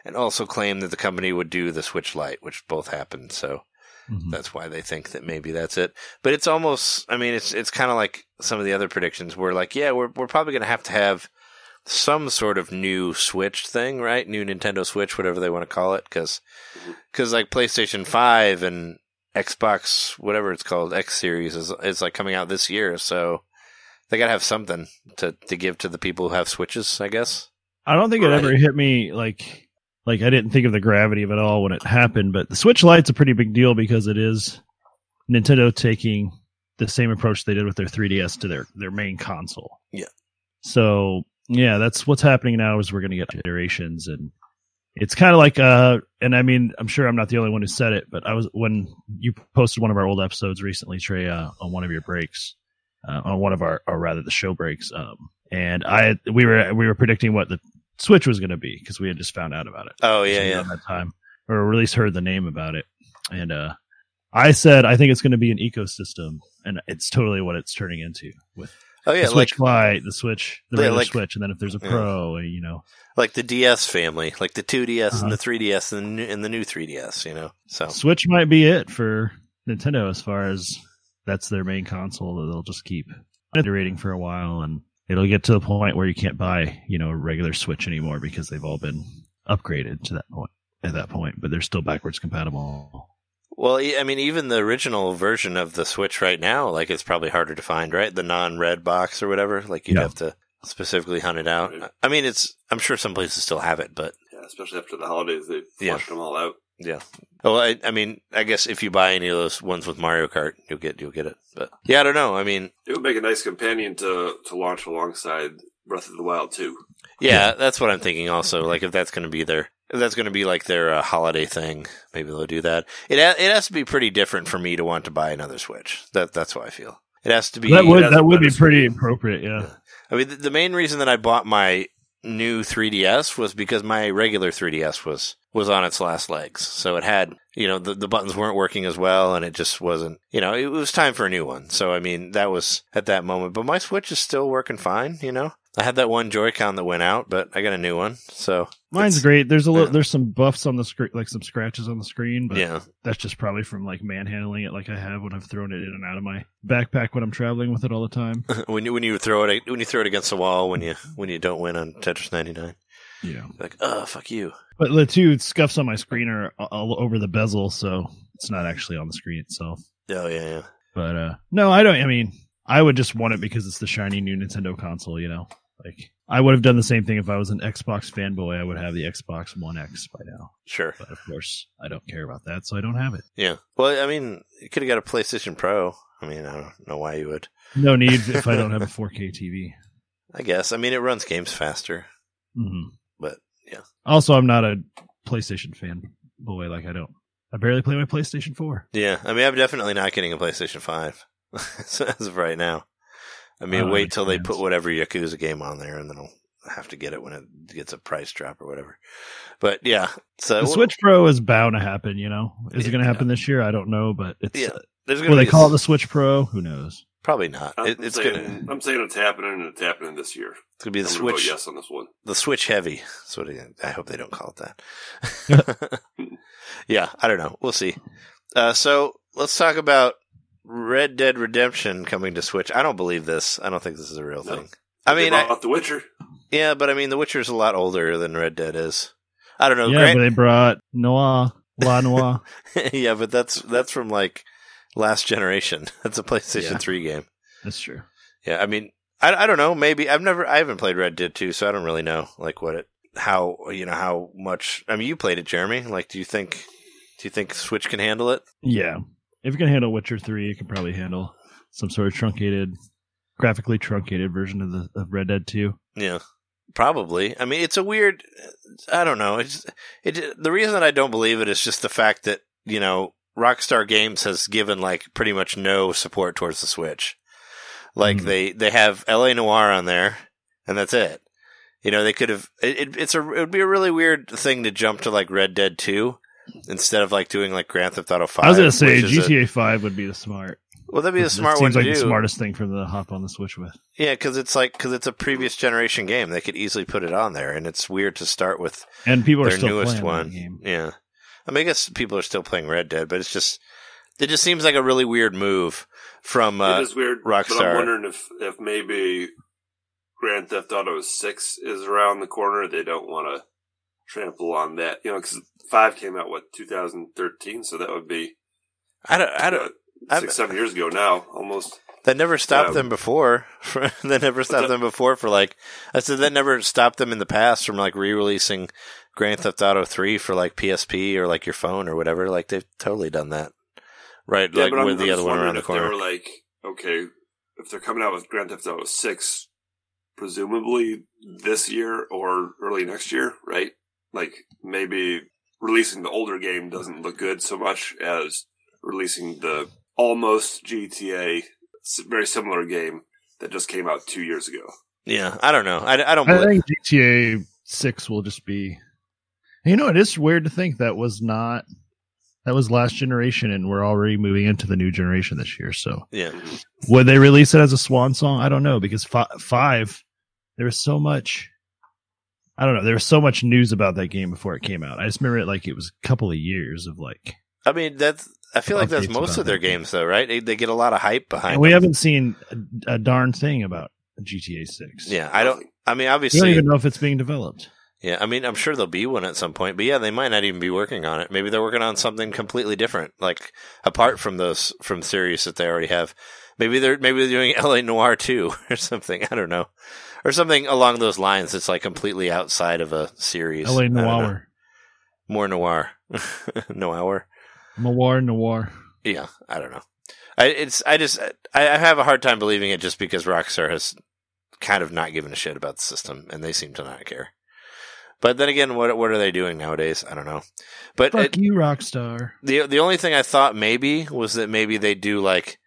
and also claimed that the company would do the Switch Lite, which both happened. So Mhm. That's why they think that maybe that's it. But it's almost, I mean, it's it's kind of like some of the other predictions where like, yeah, we're we're probably going to have to have some sort of new Switch thing, right? New Nintendo Switch, whatever they want to call it, because because like PlayStation Five and Xbox, whatever it's called, X Series is is like coming out this year, so they got to have something to to give to the people who have Switches, I guess. I don't think it ever hit me like like I didn't think of the gravity of it all when it happened, but the Switch Lite's a pretty big deal because it is Nintendo taking the same approach they did with their 3DS to their their main console. Yeah. So yeah, that's what's happening now is we're going to get iterations and it's kind of like uh and I mean I'm sure I'm not the only one who said it, but I was when you posted one of our old episodes recently, Trey, uh, on one of your breaks, uh, on one of our or rather the show breaks, um, and I we were we were predicting what the Switch was going to be because we had just found out about it. Oh yeah, yeah. That time, or at least heard the name about it, and uh, I said I think it's going to be an ecosystem, and it's totally what it's turning into with Oh yeah, the like Switch Lite, the Switch, the Yeah, regular like- Switch, and then if there's a Yeah. Pro, you know, like the DS family, like the 2DS Uh-huh. and the 3DS and the, new, and the new 3DS, you know. So Switch might be it for Nintendo as far as that's their main console that they'll just keep iterating for a while and it'll get to the point where you can't buy, you know, a regular Switch anymore because they've all been upgraded to that point at that point, but they're still backwards compatible. Well, i mean, even the original version of the Switch right now, like it's probably harder to find, right? The non-red box or whatever. Like you'd Yeah. have to specifically hunt it out. I mean, it's. I'm sure some places still have it, but Yeah, especially after the holidays, they Yeah. flushed them all out. Yeah. Well, I, I mean, I guess if you buy any of those ones with Mario Kart, you'll get you'll get it. But yeah, I don't know. I mean, It would make a nice companion to to launch alongside Breath of the Wild too. yeah, that's what I'm thinking. Also, like if that's going to be their if that's going to be like their uh, holiday thing, maybe they'll do that. It ha- it has to be pretty different for me to want to buy another Switch. That that's what I feel. It has to be. that would that would be pretty screen. appropriate, yeah. I mean, the, the main reason that I bought my new 3DS was because my regular 3DS was was on its last legs. So it had, you know, the the buttons weren't working as well, and it just wasn't. You know, it was time for a new one. So I mean, that was at that moment. But my Switch is still working fine. You know, I had that one Joy-Con that went out, but I got a new one. So Mine's great. There's a little yeah. there's some buffs on the screen like some scratches on the screen, but Yeah, that's just probably from like manhandling it like I have when I've thrown it in and out of my backpack when I'm traveling with it all the time. when you when you throw it when you throw it against the wall when you when you don't win on Tetris 99, Yeah. like oh fuck you. But the two scuffs on my screen are all over the bezel, so it's not actually on the screen itself. Oh yeah, yeah. But uh no, I don't. I mean, I would just want it because it's the shiny new Nintendo console. You know, like I would have done the same thing if I was an Xbox fanboy. I would have the Xbox One X by now. Sure. But of course, I don't care about that, so I don't have it. Yeah. Well, I mean, you could have got a PlayStation Pro. I mean, I don't know why you would. No need if I don't have a 4K TV. I guess. I mean, it runs games faster, hmm but yeah. Also, I'm not a PlayStation fanboy. Like I don't. I barely play my PlayStation 4. Yeah. I mean, I'm definitely not getting a PlayStation 5 as of right now. I mean, I wait have till they put whatever Yakuza game on there and then I'll have to get it when it gets a price drop or whatever. But yeah. So The Switch Pro is bound to happen. You know, is it going to Yeah. happen this year? I don't know, but it's. Yeah. There's will going they to be call it the Switch Pro? Who knows? probably not. I'm, It, it's saying, going to I'm saying it's happening and it's happening this year. it's going to be the I'm gonna vote Switch. yes on this one. the Switch Heavy. That's what it, I hope they don't call it that. yeah, I don't know. We'll see. Uh, so let's talk about Red Dead Redemption coming to Switch. I don't believe this. I don't think this is a real No. thing. I mean, brought I, out The Witcher. yeah, but I mean, The Witcher's a lot older than Red Dead is. I don't know. yeah, Grant- but they brought Noir, La Noir. yeah, but that's that's from like last generation. That's a PlayStation Yeah. Three game. That's true. Yeah, I mean, I, I don't know. Maybe I've never I haven't played Red Dead 2, so I don't really know like what it how you know how much. I mean, you played it, Jeremy. Like, do you think do you think Switch can handle it? Yeah. If you can handle Witcher 3, you can probably handle some sort of truncated, graphically truncated version of the of Red Dead 2. Yeah, probably. I mean, it's a weird. I don't know. It's it. The reason that I don't believe it is just the fact that you know Rockstar Games has given like pretty much no support towards the Switch. Like Mhm. they they have L.A. Noire on there, and that's it. You know, they could have. It, it, it's a. It would be a really weird thing to jump to like Red Dead Two instead of like doing like Grand Theft Auto Five. I was going to say which is a- GTA 5 would be the smart. well, that'd be the smart seems one to like do. the smartest thing for them to hop on the Switch with. Yeah, because it's like because it's a previous generation game. They could easily put it on there, and it's weird to start with And people are their still newest playing one. game. Yeah, I mean, I guess people are still playing Red Dead, but it's just it just seems like a really weird move from uh, it is weird. But Rockstar. I'm wondering if if maybe Grand Theft Auto Six is around the corner. They don't want to trample on that, you know, because Five came out what 2013, so that would be I don't, I don't, uh, I've- six seven years ago now, almost. that never stopped Yeah. them before. that never stopped that? them before for like I said that never stopped them in the past from like re-releasing Grand Theft Auto Three for like PSP or like your phone or whatever. Like they've totally done that, right? Yeah, like with I'm the other one around the if they corner. were like, okay, if they're coming out with Grand Theft Auto Six, presumably this year or early next year, right? Like maybe releasing the older game doesn't look good so much as releasing the almost GTA, very similar game that just came out two years ago. Yeah, I don't know. I, I don't. I think GTA 6 will just be. You know, it is weird to think that was not. That was last generation, and we're already moving into the new generation this year. So, yeah, would they release it as a swan song? I don't know because fi- five, there was so much. I don't know. There was so much news about that game before it came out. I just remember it like it was a couple of years of like. I mean that's. I feel like that's most of their game. games, though, right? They, they get a lot of hype behind. And we them. haven't seen a, a darn thing about GTA Six. Yeah, I don't. I mean, obviously, we don't even know if it's being developed. Yeah, I mean, I'm sure there'll be one at some point, but yeah, they might not even be working on it. Maybe they're working on something completely different, like apart from those from series that they already have. Maybe they're maybe they're doing LA Noire too or something. I don't know, or something along those lines that's like completely outside of a series. L.A. I don't know. Noir, more noir, noir. Noir, Noir. Yeah, I don't know. I it's I just I, I have a hard time believing it just because Rockstar has kind of not given a shit about the system and they seem to not care. But then again, what what are they doing nowadays? I don't know. But Fuck it, you, Rockstar. the the only thing I thought maybe was that maybe they do like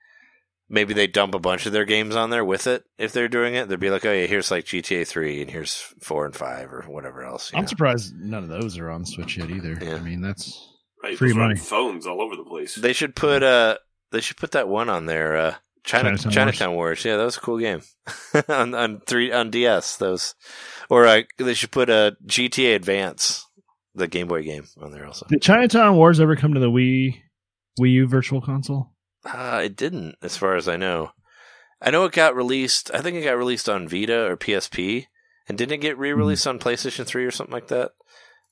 maybe they dump a bunch of their games on there with it if they're doing it. They'd be like, oh yeah, here's like GTA three and here's four and five or whatever else. I'm know? surprised none of those are on Switch yet either. Yeah. I mean, that's Right, Free those money. phones all over the place. They should put uh they should put that one on there. Uh, China, Chinatown Chinatown, Wars. Yeah, that was a cool game on on three on DS. Those or uh, they should put a GTA Advance, the Game Boy game, on there also. did Chinatown Wars ever come to the Wii Wii U Virtual Console? Uh, it didn't, as far as I know. I know it got released. I think it got released on Vita or PSP, and didn't it get re-released on PlayStation Three or something like that?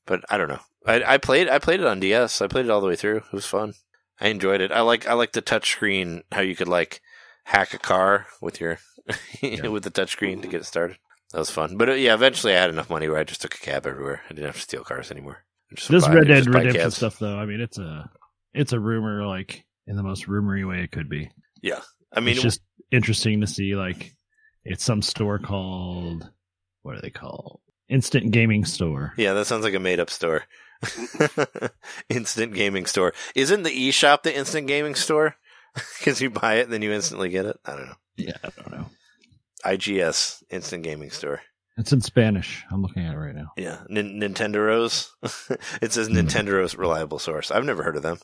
But I don't know. I, I played. I played it on DS. I played it all the way through. It was fun. I enjoyed it. I like. I like the touchscreen. How you could like hack a car with your with the touchscreen to get it started. That was fun. But uh, yeah, eventually I had enough money where I just took a cab everywhere. I didn't have to steal cars anymore. Just This buy- Red Dead Redemption cabs. stuff, though, I mean, it's a it's a rumor, like in the most rumory way it could be. Yeah. I mean, it's just interesting to see, like, it's some store called what are they called? Instant Gaming Store. Yeah, that sounds like a made up store. instant gaming store. Isn't the eShop the instant gaming store? Because you buy it, then you instantly get it. I don't know. Yeah, I don't know. IGS, instant gaming store. It's in Spanish. I'm looking at it right now. Yeah, Nin- Nintendo's. it says Hmm. Nintendo's reliable source. I've never heard of them.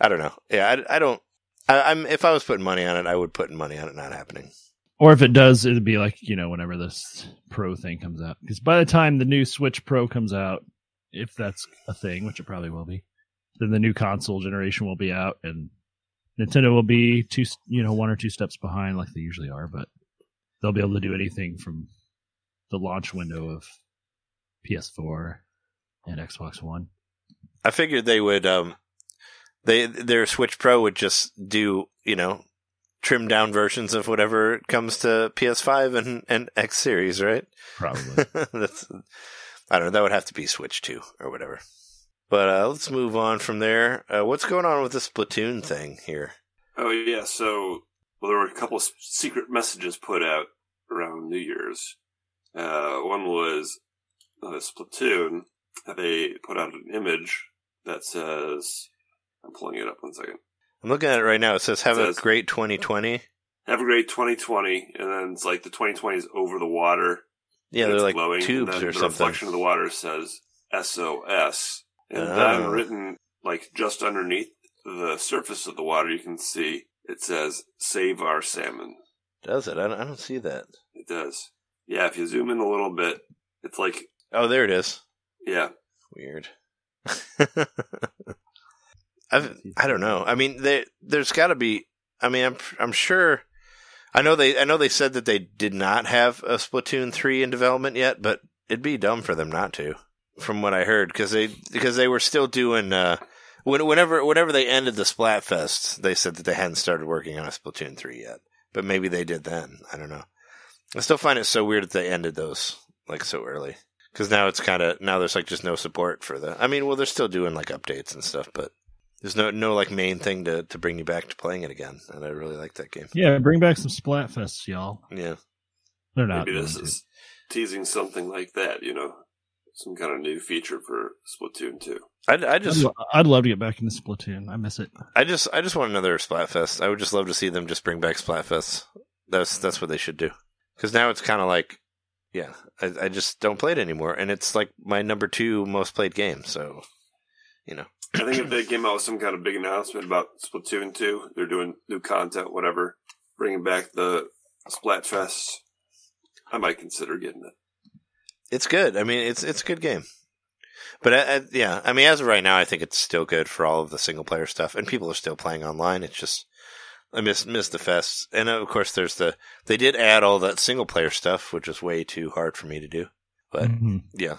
I don't know. Yeah, I, I don't. I, I'm if I was putting money on it, I would put money on it not happening. Or if it does, it'd be like, you know, whenever this Pro thing comes out. Because by the time the new Switch Pro comes out, if that's a thing, which it probably will be, then the new console generation will be out and Nintendo will be two, you know, one or two steps behind like they usually are, but they'll be able to do anything from the launch window of PS4 and Xbox One. I figured they would. Um, they their Switch Pro would just do you know trimmed down versions of whatever comes to PS5 and, and X series, right? Probably. That's, I don't know. That would have to be Switch 2 or whatever. But uh, let's move on from there. Uh, what's going on with the Splatoon thing here? Oh yeah, so well, there were a couple of secret messages put out around New Year's. Uh, one was uh, Splatoon. They put out an image that says, "I'm pulling it up one second. I'm looking at it right now. It says, "Have It says- a great 2020." Have a great 2020," and then it's like the 2020 is over the water. Yeah, they're like glowing, tubes or the something. reflection of the water says SOS, and Oh. then written like just underneath the surface of the water, you can see it says "Save our salmon." Does it? I don't, I don't see that. It does. Yeah, if you zoom in a little bit, it's like Oh, there it is. yeah, Weird. I've, I don't know. I mean, there, there's got to be. I mean, I'm I'm sure. I know they I know they said that they did not have a Splatoon three in development yet, but it'd be dumb for them not to, from what I heard, because they because they were still doing. Uh, when, whenever whenever they ended the Splatfest, they said that they hadn't started working on a Splatoon three yet, but maybe they did then. I don't know. I still find it so weird that they ended those like so early. Because now it's kind of now there's like just no support for the. I mean, well, they're still doing like updates and stuff, but there's no no like main thing to to bring you back to playing it again. And I really like that game. yeah, bring back some Splatfests, y'all. Yeah, They're not. maybe this going to. is teasing something like that. You know, some kind of new feature for Splatoon two. I, I I'd, just I'd love to get back into Splatoon. I miss it. I just I just want another Splatfest. I would just love to see them just bring back Splatfests. That's that's what they should do. Because now it's kind of like, yeah, I, I just don't play it anymore, and it's like my number two most played game. So, you know, I think if they came out with some kind of big announcement about Splatoon two, they're doing new content, whatever, bringing back the Splatfest, I might consider getting it. it's good. I mean, it's it's a good game. But I, I, yeah, I mean, as of right now, I think it's still good for all of the single player stuff, and people are still playing online. It's just I miss miss the fest, and of course, there's the they did add all that single player stuff, which is way too hard for me to do. But Mhm. yeah,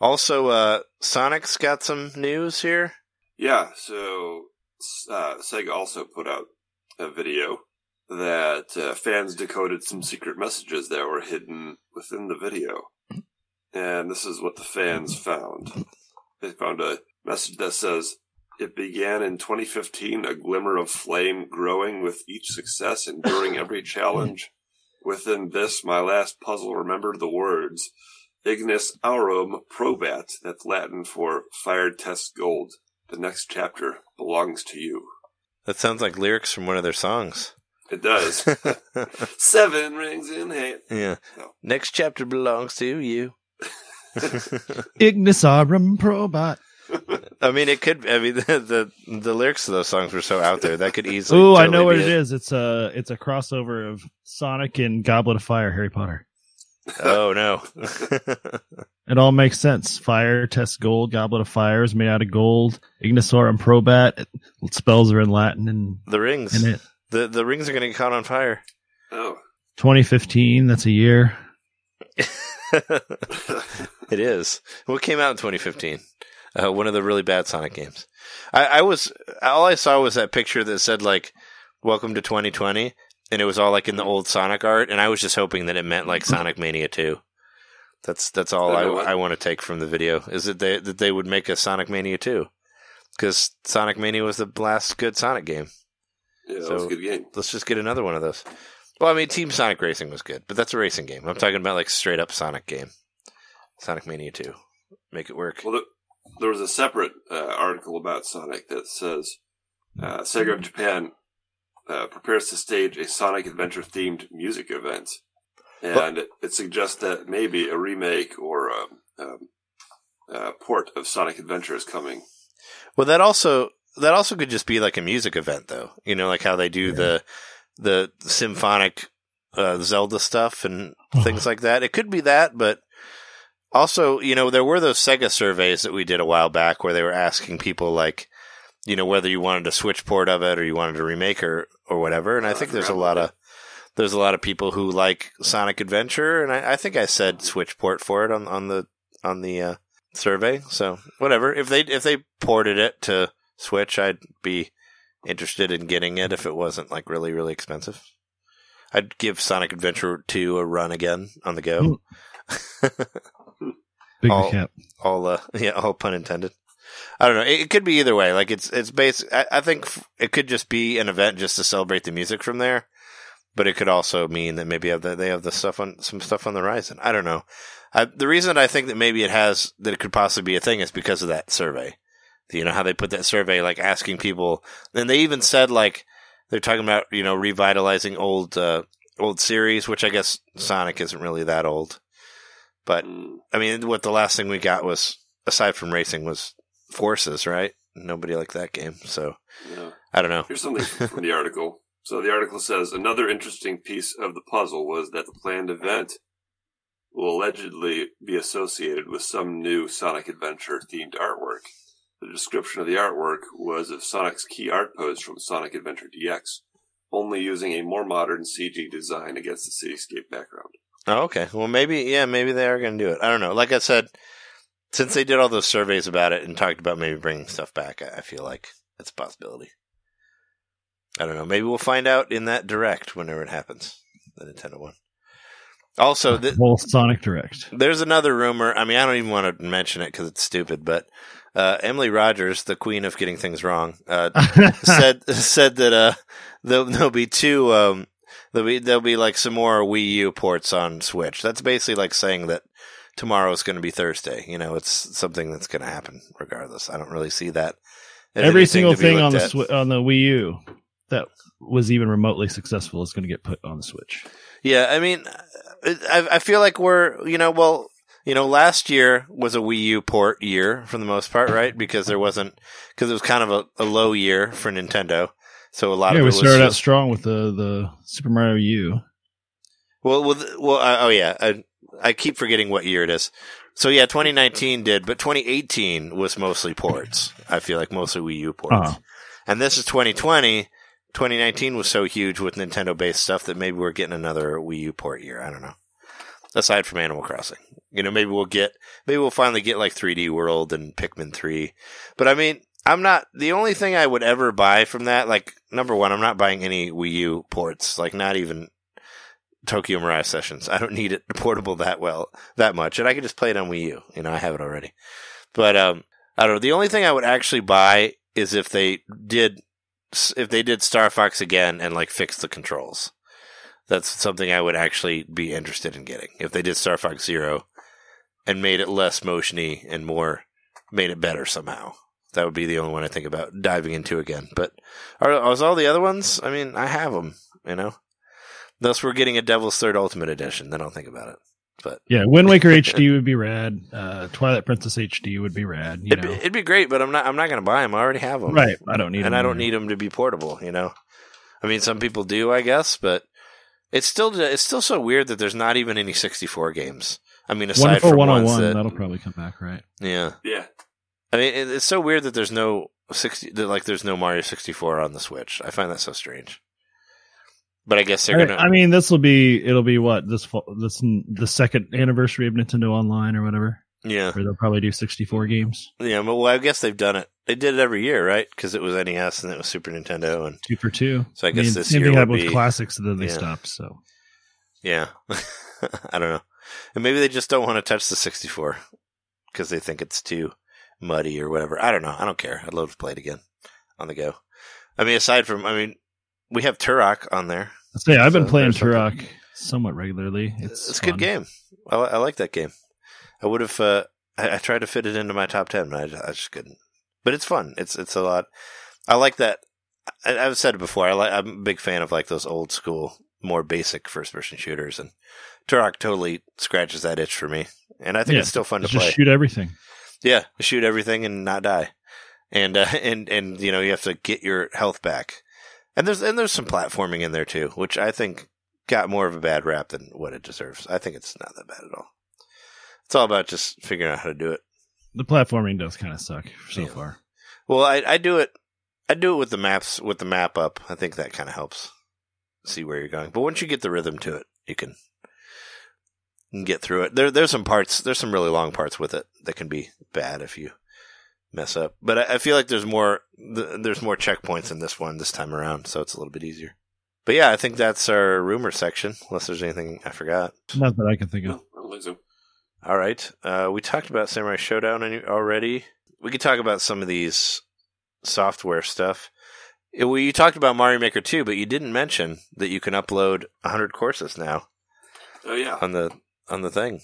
also, uh, Sonic's got some news here. Yeah, so uh, Sega also put out a video that uh, fans decoded some secret messages that were hidden within the video. And this is what the fans found. They found a message that says, It began in 2015, a glimmer of flame growing with each success, enduring every challenge. Within this, my last puzzle remembered the words Ignis aurum probat, that's Latin for fire test gold. The next chapter belongs to you. That sounds like lyrics from one of their songs. It does. Seven rings in hand. yeah. No. Next chapter belongs to you. Ignis Aurum Probat. I mean, it could. I mean, the, the the lyrics of those songs were so out there that could easily. Oh, I know what be it is. It's a it's a crossover of Sonic and Goblet of Fire, Harry Potter. Oh no. It all makes sense. Fire test gold. Goblet of Fire is made out of gold. Ignis Aurum Probat. It, spells are in Latin and the rings. in it. The the rings are going to get caught on fire. Oh. 2015. That's a year. it is. What came out in 2015? Uh, one of the really bad Sonic games. I, I was all I saw was that picture that said like "Welcome to 2020," and it was all like in the old Sonic art, and I was just hoping that it meant like Sonic Mania 2. That's that's all I? I want to take from the video is that they that they would make a Sonic Mania 2 because Sonic Mania was the last good Sonic game. Yeah, that was a good game. Let's just get another one of those. Well, I mean, Team Sonic Racing was good, but that's a racing game. I'm talking about like straight up Sonic game, Sonic Mania 2. Make it work. Well, there, there was a separate uh, article about Sonic that says uh, Sega of Japan uh, prepares to stage a Sonic Adventure themed music event, and it, it suggests that maybe a remake or a, um, a port of Sonic Adventure is coming. Well, that also that also could just be like a music event, though. You know, like how they do the the symphonic uh, Zelda stuff and things like that. It could be that, but also, you know, there were those Sega surveys that we did a while back where they were asking people like, you know, whether you wanted a Switch port of it or you wanted a remake or or whatever. And I Oh, I think there's a lot of there's a lot of people who like Sonic Adventure, and I, I think I said Switch port for it on on the on the uh, survey. So whatever. If they if they ported it to Switch, I'd be interested in getting it if it wasn't like really really expensive. I'd give Sonic Adventure 2 a run again on the go. Big All- cap. all uh, yeah, all pun intended. I don't know. It, it could be either way. Like it's it's basic. I, I think f- it could just be an event just to celebrate the music from there, but it could also mean that maybe have the, they have the stuff on some stuff on the horizon. I don't know. I, the reason I think that maybe it has that it could possibly be a thing is because of that survey. You know how they put that survey, like asking people, and they even said like they're talking about you know revitalizing old uh, old series, which I guess Sonic isn't really that old. But Mm, I mean, what the last thing we got was, aside from racing, was Forces, right? Nobody liked that game, so yeah. I don't know. Here's something from the article. So the article says another interesting piece of the puzzle was that the planned event will allegedly be associated with some new Sonic Adventure themed artwork. The description of the artwork was of Sonic's key art pose from Sonic Adventure DX, only using a more modern CG design against the cityscape background. Oh, okay. Well, maybe, yeah, maybe they are going to do it. I don't know. Like I said, since they did all those surveys about it and talked about maybe bringing stuff back, I I feel like it's a possibility. I don't know. Maybe we'll find out in that direct whenever it happens. The Nintendo one. Also, th- Whole Sonic Direct. There's another rumor. I mean, I don't even want to mention it because it's stupid. But uh, Emily Rogers, the queen of getting things wrong, uh, said said that uh, there'll, there'll be two. Um, there'll be there'll be like some more Wii U ports on Switch. That's basically like saying that tomorrow is going to be Thursday. You know, it's something that's going to happen regardless. I don't really see that. Every single thing on the. Swi- on the Wii U that was even remotely successful is going to get put on the Switch. Yeah, I mean, I, I feel like we're, you know, well, you know, last year was a Wii U port year for the most part, right? Because there wasn't, because it was kind of a, a low year for Nintendo. So a lot Yeah, of it we was started out strong with the the Super Mario U. well, well, well, uh, oh yeah, I, I keep forgetting what year it is. So yeah, 2019 did, but 2018 was mostly ports. I feel like mostly Wii U ports. Uh-huh. And this is 2020. 2019 was so huge with Nintendo based stuff that maybe we're getting another Wii U port year. I don't know. Aside from Animal Crossing, you know, maybe we'll get, maybe we'll finally get like 3D World and Pikmin 3. But I mean, I'm not, the only thing I would ever buy from that, like, number one, I'm not buying any Wii U ports, like, not even Tokyo Mirage Sessions. I don't need it portable that well, that much. And I can just play it on Wii U. You know, I have it already. But, um, I don't know. The only thing I would actually buy is if they did if they did Star Fox again and like fix the controls. That's something I would actually be interested in getting. If they did Star Fox Zero and made it less motiony and more made it better somehow. That would be the only one I think about diving into again. But are, are all the other ones? I mean, I have them, you know. Unless we're getting a Devil's Third Ultimate Edition, then I'll think about it. But Yeah, Wind Waker HD would be rad. Uh, Twilight Princess HD would be rad. You it'd be, know, it'd be great. But I'm not. I'm not going to buy them. I already have them. right? I don't need, them. and them I don't there. need them to be portable. You know, I mean, some people do, I guess, but it's still it's still so weird that there's not even any 64 games. I mean, aside Wonderful from One ones Hundred One. that, That'll probably come back, right? yeah. Yeah. I mean, it's so weird that there's no 60 that like there's no Mario 64 on the Switch. I find that so strange. But I guess they're I, gonna. I mean, this will be it'll be what this this the second anniversary of Nintendo Online or whatever. yeah, Where they'll probably do sixty four games, yeah. But well, I guess they've done it. They did it every year, right? Because it was NES and it was Super Nintendo, and two for two. so I guess mean, this same year thing happened be with classics, and then they yeah. stopped. So Yeah. I don't know. And maybe they just don't want to touch the 64 because they think it's too muddy or whatever. I don't know. I don't care. I'd love to play it again on the go. I mean, aside from, I mean, we have Turok on there. I say I've been So playing. Turok somewhat regularly. It's It's, a good game. I, I like that game. I would have, uh, I, I tried to fit it into my top 10, but I, ju- I just couldn't. But it's fun. It's, it's a lot. I like that. I, I've said it before. I like, I'm a big fan of like those old school, more basic first person shooters and Turok totally scratches that itch for me. And I think Yeah, it's still fun to Just play. shoot everything. Yeah, shoot everything and not die, and uh, and and you know you have to get your health back. And there's and there's some platforming in there too, which I think got more of a bad rap than what it deserves. I think it's not that bad at all. It's all about just figuring out how to do it. The platforming does kind of suck so Yeah. far. Well, I I do it I do it with the maps with the map up. I think that kind of helps see where you're going. But once you get the rhythm to it, you can, you can get through it. There there's some parts there's some really long parts with it that can be bad if you mess up. But I, I feel like there's more th- there's more checkpoints in this one this time around, so it's a little bit easier. But yeah, I think that's our rumor section. Unless there's anything I forgot. Not that I can think of. No, I don't think so. All right, uh, we talked about Samurai Shodown already. We could talk about some of these software stuff. Uh, Well, you talked about Mario Maker 2, but you didn't mention that you can upload 100 courses now Oh yeah, on the on the thing.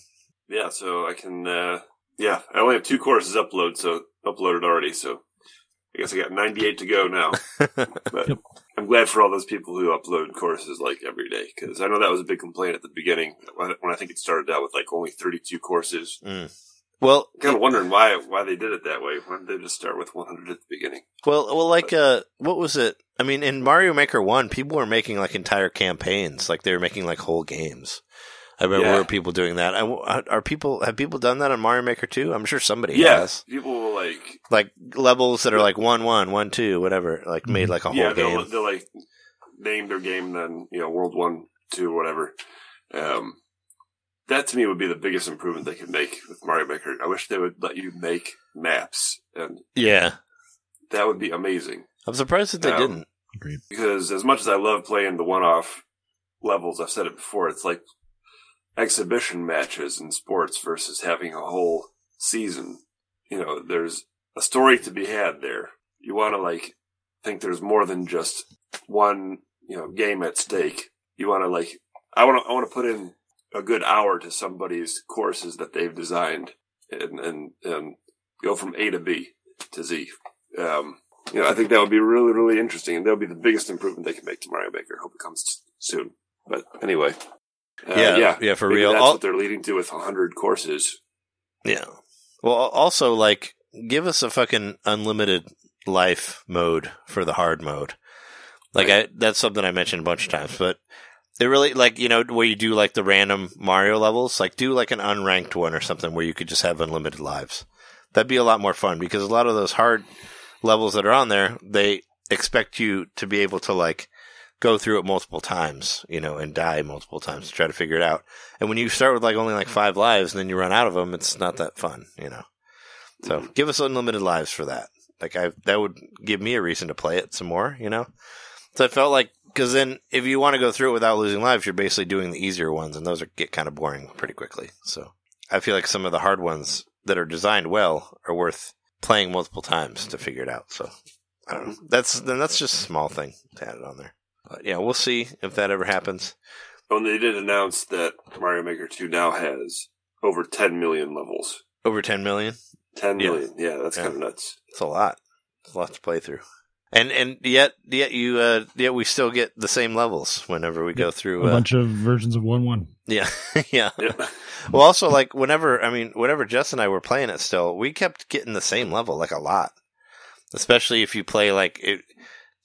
yeah. So I can. uh Yeah, I only have two courses upload, so uploaded already. So I guess I got 98 to go now. But Yep. I'm glad for all those people who upload courses like every day because I know that was a big complaint at the beginning when when I think it started out with like only 32 courses. Mm. Well, Kind of wondering why why they did it that way. Why did they just start with 100 at the beginning? Well, well, like, uh, what was it? I mean, in Mario Maker One, people were making like entire campaigns, like they were making like whole games. I remember Yeah. people doing that. I, are people have people done that on Mario Maker Two? I'm sure somebody Yeah, has. people will like Like levels that are like one one, one two, whatever. Like made like a whole yeah they'll, game. they'll like name their game then you know World One, Two, whatever. Um, that to me would be the biggest improvement they could make with Mario Maker. I wish they would let you make maps, and Yeah, that would be amazing. I'm surprised that they Um, didn't. Agreed. because as much as I love playing the one-off levels, I've said it before, it's like exhibition matches in sports versus having a whole season. You know, there's a story to be had there. You want to like think there's more than just one, you know, game at stake. You want to like, I want to, I want to put in a good hour to somebody's courses that they've designed and, and, and go from A to B to Z. Um, you know, I think that would be really, really interesting, and that would be the biggest improvement they can make to Mario Maker. Hope it comes soon. But anyway, uh, Yeah, yeah, yeah, for real. That's I'll- what they're leading to with hundred courses. Yeah. Well, also like give us a fucking unlimited life mode for the hard mode. Like I, that's something I mentioned a bunch of times, but they really like you know where you do like the random Mario levels, like do like an unranked one or something where you could just have unlimited lives. That'd be a lot more fun because a lot of those hard levels that are on there, they expect you to be able to like go through it multiple times, you know, and die multiple times to try to figure it out. And when you start with like only like five lives and then you run out of them, it's not that fun, you know. So give us unlimited lives for that. Like I, that would give me a reason to play it some more, you know. So I felt like because then if you want to go through it without losing lives, you're basically doing the easier ones, and those are, get kind of boring pretty quickly. So I feel like some of the hard ones that are designed well are worth playing multiple times to figure it out. So I don't know. That's then that's just a small thing to add it on there. But yeah, we'll see if that ever happens. Oh, and they did announce that Mario Maker 2 now has over 10 million levels. Over 10 million? 10 million. Yeah. Yeah, that's Yeah. kind of nuts. It's a lot. It's a lot to play through. And and yet yet you uh yet we still get the same levels whenever we go through A uh, bunch of versions of one one. yeah yeah Yeah. well also like whenever I mean whenever Jess and I were playing it still we kept getting the same level like a lot especially if you play like it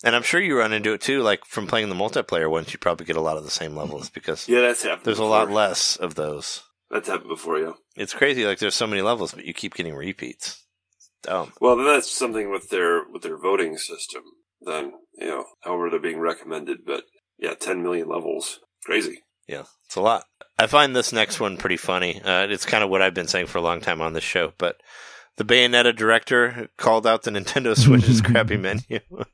and I'm sure you run into it too like from playing the multiplayer ones you probably get a lot of the same levels because yeah, that's happened. there's a lot less of those That's happened before, yeah. it's crazy like there's so many levels but you keep getting repeats dumb Well, that's something with their with their voting system. Then you know, however they're being recommended, but yeah, 10 million levels, crazy. Yeah, it's a lot. I find this next one pretty funny. Uh, it's kind of what I've been saying for a long time on this show, but the Bayonetta director called out the Nintendo Switch's crappy menu.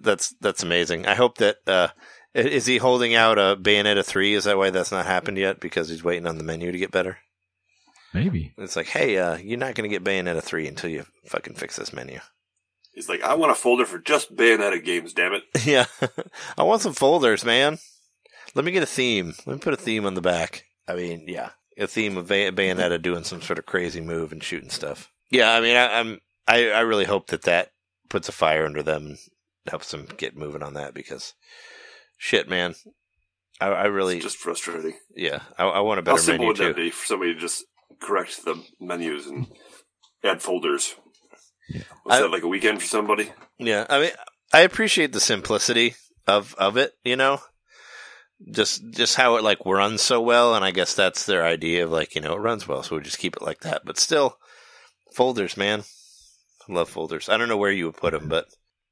that's that's amazing. I hope that uh, is he holding out a Bayonetta three? Is that why that's not happened yet? Because he's waiting on the menu to get better. Maybe. It's like, hey, uh, you're not going to get Bayonetta three until you fucking fix this menu. He's like, I want a folder for just Bayonetta games. Damn it! yeah, I want some folders, man. Let me get a theme. Let me put a theme on the back. I mean, yeah, a theme of Bay- Bayonetta doing some sort of crazy move and shooting stuff. Yeah, I mean, I, I'm I, I really hope that that puts a fire under them and helps them get moving on that because shit, man, I, I really It's just frustrating. yeah, I, I want a How better simple menu would too. that be for somebody to just correct the menus and add folders? Yeah. Was I- that like a weekend for somebody? Yeah, I mean, I appreciate the simplicity of of it. You know, just just how it like runs so well, and I guess that's their idea of like you know it runs well, so we just keep it like that. But still, folders, man, I love folders. I don't know where you would put them, but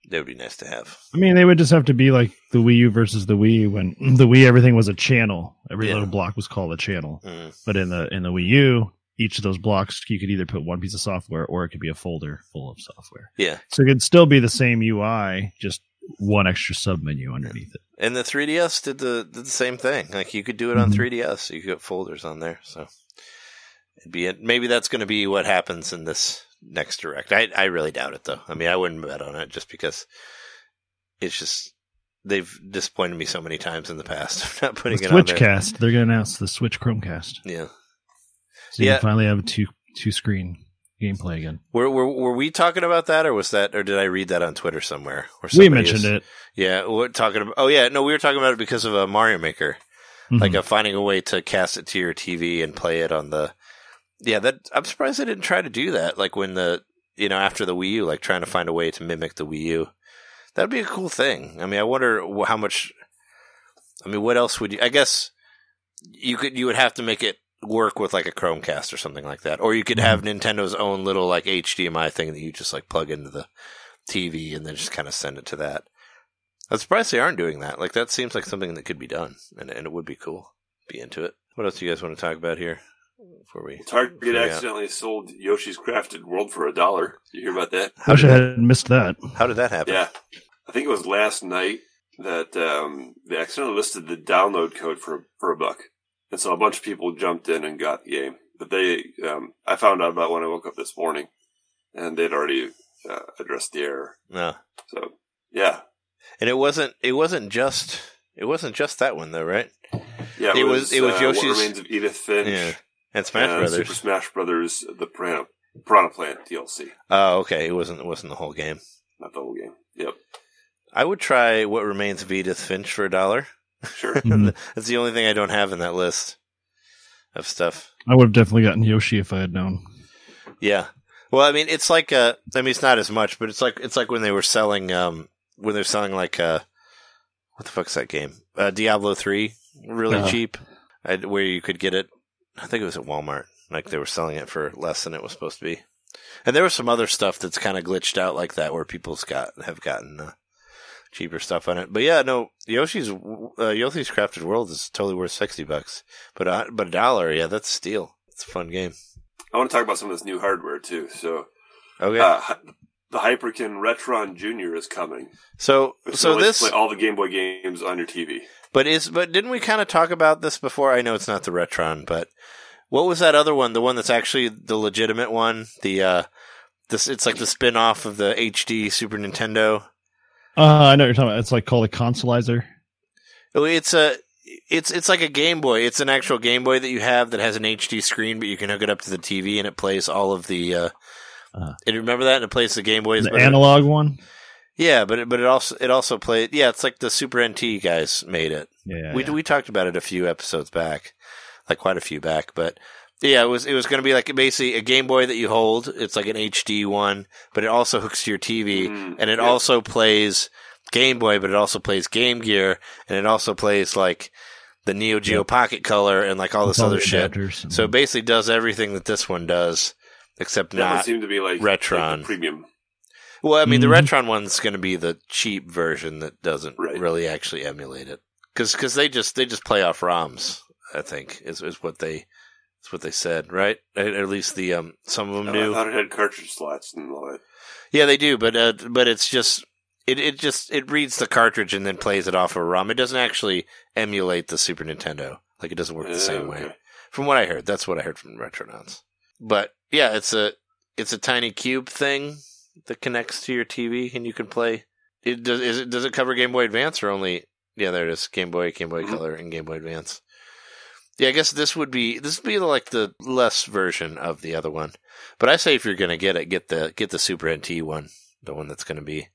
they would be nice to have. I mean, they would just have to be like the Wii U versus the Wii when the Wii everything was a channel. Every Yeah. little block was called a channel. Mm. But in the in the Wii U, each of those blocks, you could either put one piece of software or it could be a folder full of software. Yeah. So it could still be the same UI, just one extra sub menu underneath it. And the 3DS did the did the same thing. Like you could do it on Mhm. 3DS. You could get folders on there. So it'd be it. maybe that's going to be what happens in this next direct. I I really doubt it though. I mean, I wouldn't bet on it just because it's just they've disappointed me so many times in the past. not putting The it on. Switchcast, they're going to announce the Switch Chromecast. Yeah. So you Yeah. finally have a two two screen gameplay again. Were, were were we talking about that, or was that, or did I read that on Twitter somewhere? Or We mentioned it. Yeah, we're talking about. Oh yeah, no, we were talking about it because of a Mario Maker, like Mhm. uh, finding a way to cast it to your TV and play it on the. Yeah, that I'm surprised they didn't try to do that. Like when the you know after the Wii U, like trying to find a way to mimic the Wii U. That'd be a cool thing. I mean, I wonder how much. I mean, what else would you? I guess you could. You would have to make it work with like a Chromecast or something like that, or you could have mm-hmm. Nintendo's own little like HDMI thing that you just like plug into the TV and then just kind of send it to that. I'm surprised they aren't doing that. Like that seems like something that could be done, and and it would be cool. Be into it. What else do you guys want to talk about here before we? Target before we out? accidentally sold Yoshi's Crafted World for a dollar. You hear about that? How Wish did I that, had missed that. how did that happen? Yeah. I think it was last night that um, they accidentally listed the download code for for a buck, and so a bunch of people jumped in and got the game. But they, um, I found out about when I woke up this morning, and they'd already uh, addressed the error. No, So yeah, and it wasn't. It wasn't just. It wasn't just that one though, right? yeah. It was- it was uh, Yoshi's- What Remains of Edith Finch. Yeah. And Smash and Brothers. Super Smash Brothers, the Piranha, Piranha Plant DLC, Oh, okay. It wasn't. It wasn't the whole game. not the whole game. Yep, I would try what remains of Edith Finch for a dollar. sure. Mhm. That's the only thing I don't have in that list of stuff. I would have definitely gotten Yoshi if I had known. Yeah. Well, I mean, it's like uh, I mean, it's not as much, but it's like it's like when they were selling um when they're selling like uh what the fuck's that game? Uh, Diablo three, really Uh-huh. cheap, I, where you could get it. I think it was at Walmart. Like they were selling it for less than it was supposed to be. And there was some other stuff that's kind of glitched out like that, where people's got have gotten uh, cheaper stuff on it. But yeah, no, Yoshi's uh, Yoshi's Crafted World is totally worth sixty bucks, but uh, but a dollar, yeah, that's steal. It's a fun game. I want to talk about some of this new hardware too. So, Okay, uh, the Hyperkin Retron Junior is coming. so so this, all the Game Boy games on your TV. But is but didn't we kind of talk about this before? I know it's not the Retron, but what was that other one? The one that's actually the legitimate one. The uh, this it's like the spin off of the HD Super Nintendo. Uh, I know what you're talking about. It's like called a consolizer. Oh, It's a it's it's like a Game Boy. It's an actual Game Boy that you have that has an HD screen, but you can hook it up to the TV and it plays all of the. Uh, Uh. and you remember that? And it plays the Game Boys. The analog one. Yeah, but it, but it also it also played. Yeah, it's like the Super NT guys made it. Yeah. we yeah. we talked about it a few episodes back, like quite a few back. But yeah, it was it was going to be like basically a Game Boy that you hold. It's like an HD one, but it also hooks to your TV, Mm, and it yep. also plays Game Boy, but it also plays Game Gear, and it also plays like the Neo Geo Yep. Pocket Color and like all With this other shit. adapters and- So it basically does everything that this one does, except That one not. seemed to be like Retron. like premium. Well, I mean, Mhm. the Retron one's going to be the cheap version that doesn't Right. really actually emulate it, because they just they just play off ROMs. I think is is what they is what they said, right? At, at least the um some of them Oh, do. I thought it had cartridge slots and all that. Yeah, they do, but uh, but it's just it it just it reads the cartridge and then plays it off of a ROM. It doesn't actually emulate the Super Nintendo. Like it doesn't work the Uh, same okay. way. From what I heard, that's what I heard from Retronauts. But yeah, it's a it's a tiny cube thing that connects to your TV and you can play. It does is it does it cover Game Boy Advance or only? Yeah, there it is. Game Boy, Game Boy Mhm. Color, and Game Boy Advance. Yeah, I guess this would be this would be like the less version of the other one. But I say if you're gonna get it, get the get the Super NT one, the one that's gonna be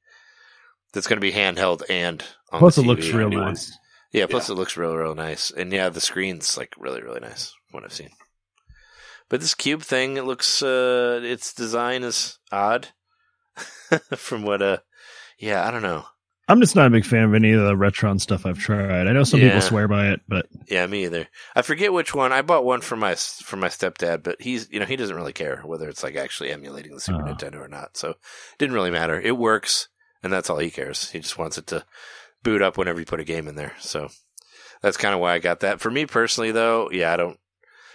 that's gonna be handheld and on Plus, the it looks real new one. nice. Yeah, plus it looks real, real nice. And yeah, the screen's like really, really nice what I've seen. But this cube thing, it looks, uh, its design is odd from what, uh, yeah, I don't know. I'm just not a big fan of any of the Retron stuff I've tried. I know some Yeah. people swear by it, but Yeah, me either. I forget which one. I bought one for my, for my stepdad, but he's, you know, he doesn't really care whether it's like actually emulating the Super Oh. Nintendo or not. So it didn't really matter. It works and that's all he cares. He just wants it to boot up whenever you put a game in there. So that's kind of why I got that. For me personally, though, yeah, I don't.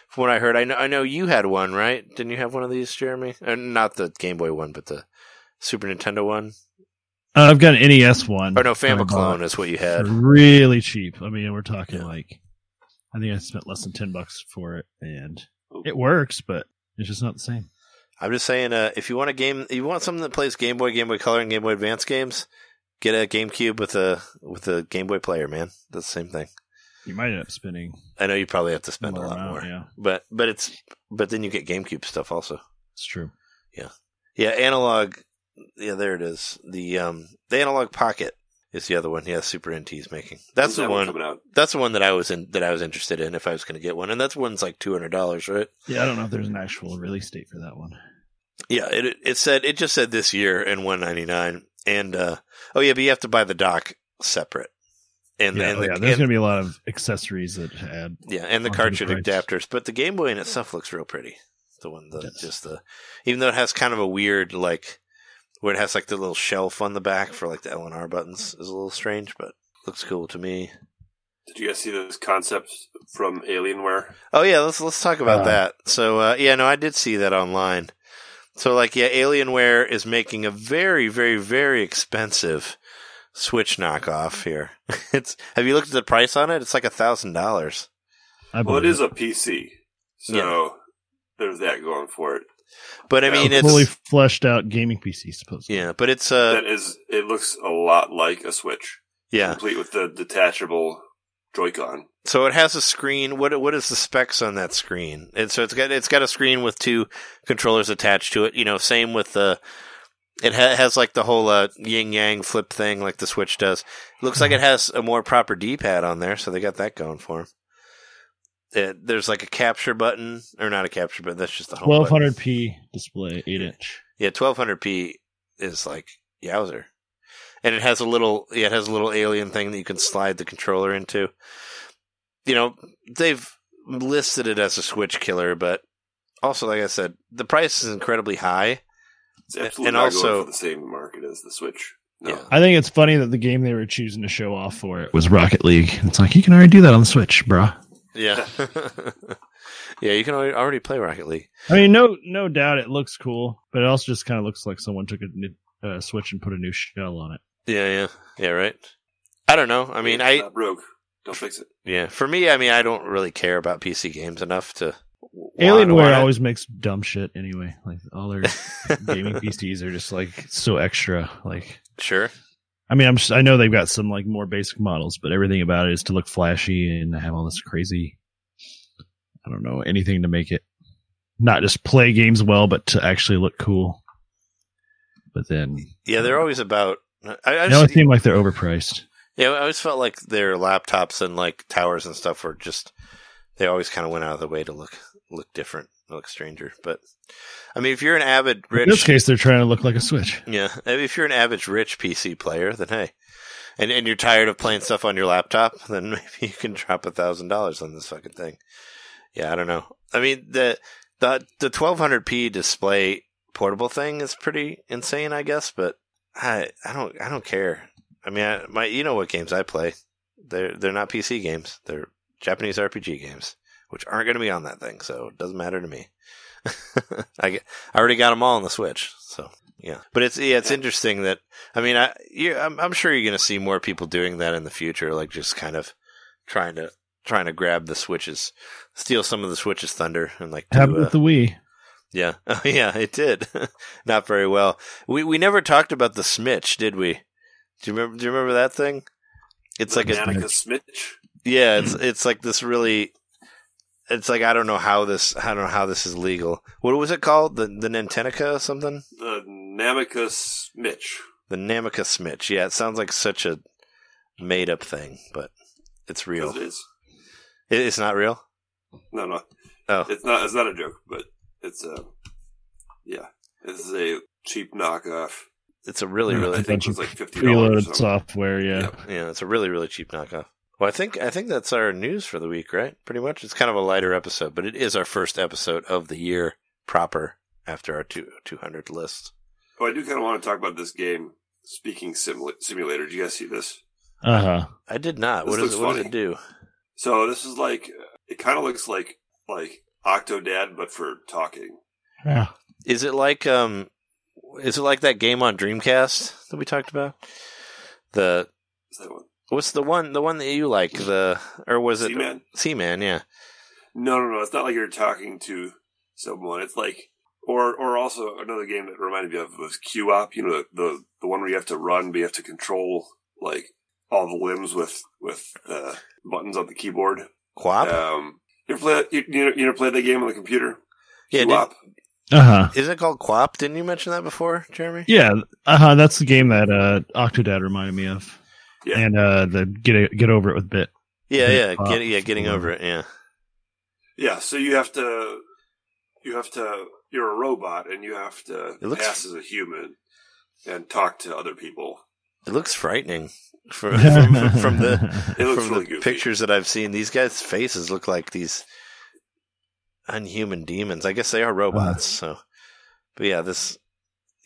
from what I heard, I know I know you had one, right? Didn't you have one of these, Jeremy? Uh, not the Game Boy one, but the Super Nintendo one. Uh, I've got an NES one. Or no, Famiclone is what you had. Really cheap. I mean, we're talking Yeah. like, I think I spent less than ten bucks for it, and it works, but it's just not the same. I'm just saying, uh, if you want a game, if you want something that plays Game Boy, Game Boy Color, and Game Boy Advance games, get a GameCube with a with a Game Boy player, man. That's the same thing. You might end up spending I know you probably have to spend a lot amount, more, Yeah, but but it's but then you get GameCube stuff also. it's true. Yeah, yeah, analog. Yeah, there it is. The um the analog pocket is the other one. Yeah, Super NT's making. That's When's the that one. coming out. That's the one that I was in that I was interested in if I was going to get one, and that's one's like two hundred dollars, right? Yeah, I don't know if there's an actual release date for that one. Yeah, it it said it just said this year and one ninety nine, and uh oh yeah, but you have to buy the dock separate, and yeah, and oh, the, yeah, there's and- going to be a lot of accessories that add. yeah, and the onto the cartridge adapters, but the Game Boy in itself looks real pretty. The one, the Yes. just the even though it has kind of a weird like where it has like the little shelf on the back for like the L and R buttons is a little strange, but looks cool to me. Did you guys see this concept from Alienware? Oh yeah, let's let's talk about Uh. that. So uh, yeah, no, I did see that online. So like yeah, Alienware is making a very very very expensive Switch knockoff here. it's have you looked at the price on it? It's like a thousand dollars. I Well, it believe is a PC, so there's that going for it. But I mean, a it's fully fleshed out gaming PC, supposedly. yeah, but it's uh that is, it looks a lot like a Switch, yeah. complete with the detachable Joy-Con. So it has a screen. What what is the specs on that screen? And so it's got it's got a screen with two controllers attached to it. You know, same with the. It ha- has like the whole uh, yin yang flip thing, like the Switch does. It looks like it has a more proper D pad on there, so they got that going for them. It, there's like a capture button, or not a capture button. That's just the home. Twelve button. hundred p display, eight inch. Yeah, 1200p is like yowzer. And it has a little yeah, it has a little alien thing that you can slide the controller into. You know, they've listed it as a switch killer, but also like I said, the price is incredibly high. It's absolutely And also- for the same market as the Switch. No. Yeah. I think it's funny that the game they were choosing to show off for it was Rocket League. It's like you can already do that on the Switch, bruh. Yeah. yeah, you can already, already play Rocket League. I mean, no, no doubt it looks cool, but it also just kind of looks like someone took a new, uh, Switch and put a new shell on it. Yeah, yeah. Yeah, right. I don't know. I mean, It's I broke. Don't fix it. yeah, for me, I mean, I don't really care about PC games enough to Alienware want always makes dumb shit anyway. Like all their gaming PCs are just like so extra. Like, Sure. I mean, I'm I know they've got some like more basic models, but everything about it is to look flashy and have all this crazy. I don't know anything to make it not just play games well, but to actually look cool. But then Yeah, they're always about. I, I just, seem like they're overpriced. yeah, I always felt like their laptops and like towers and stuff were just. They always kind of went out of the way to look look different, look stranger. But I mean, if you're an avid rich, In this case, they're trying to look like a Switch. yeah, if you're an average rich PC player, then hey, and and you're tired of playing stuff on your laptop, then maybe you can drop a thousand dollars on this fucking thing. Yeah, I don't know. I mean the the the 1200p display portable thing is pretty insane, I guess, but I I don't I don't care. I mean, I, my you know what games I play? They're they're not PC games. They're Japanese RPG games, which aren't going to be on that thing, so it doesn't matter to me. I get, I already got them all on the Switch, so yeah. But it's yeah, it's interesting that I mean, I you, I'm I'm sure you're going to see more people doing that in the future, like just kind of trying to trying to grab the Switches, steal some of the switches thunder, and like do, Happened uh, with the Wii. yeah, oh, yeah, it did. Not very well. We we never talked about the Smitch, did we? Do you remember? Do you remember that thing? It's like a Smitch. yeah. It's it's like this really. It's like I don't know how this I don't know how this is legal. What was it called? The the Nintenica or something? The Namica Smitch. The Namica Smitch. Yeah, it sounds like such a made up thing, but it's real. It is. It, it's not real. No, no. Oh, It's not. It's not a joke, but it's a. Yeah, it's a cheap knockoff. it's a really really I think bunch it was of like fifty dollars. Preloaded software, yeah. Yep. Yeah, it's a really, really cheap knockoff. Well, I think I think that's our news for the week, right? Pretty much. It's kind of a lighter episode, but it is our first episode of the year proper after our two two hundred list. Oh, I do kind of want to talk about this game. Speaking simula- simulator. Did you guys see this? Uh huh. I did not. This What does looks what does it do? So this is like. It kind of looks like like Octodad, but for talking. Yeah. Is it like um, is it like that game on Dreamcast that we talked about? The Is that one? What's the one the one that you like the or was it Seaman? Seaman? Yeah. No, no, no. It's not like you're talking to someone. It's like, or or also another game that reminded me of was QWOP. You know, the, the the one where you have to run, but you have to control like all the limbs with with uh, buttons on the keyboard. QWOP. Um, you ever play that? You, you, you ever played that game on the computer? Yeah, did- QWOP. Uh huh. Isn't it called QWOP? Didn't you mention that before, Jeremy? Yeah. Uh huh. That's the game that uh, Octodad reminded me of. Yeah. And uh, the get get over it with bit. Yeah, Yeah, yeah, QWOP. get, yeah, getting over it. Yeah. Yeah, so you have to, you have to, you're a robot and you have to It looks- pass as a human and talk to other people. It looks frightening from from, from the It looks from really the goofy. pictures that I've seen. These guys' faces look like these unhuman demons. I guess they are robots. Uh-huh. So, but yeah, this,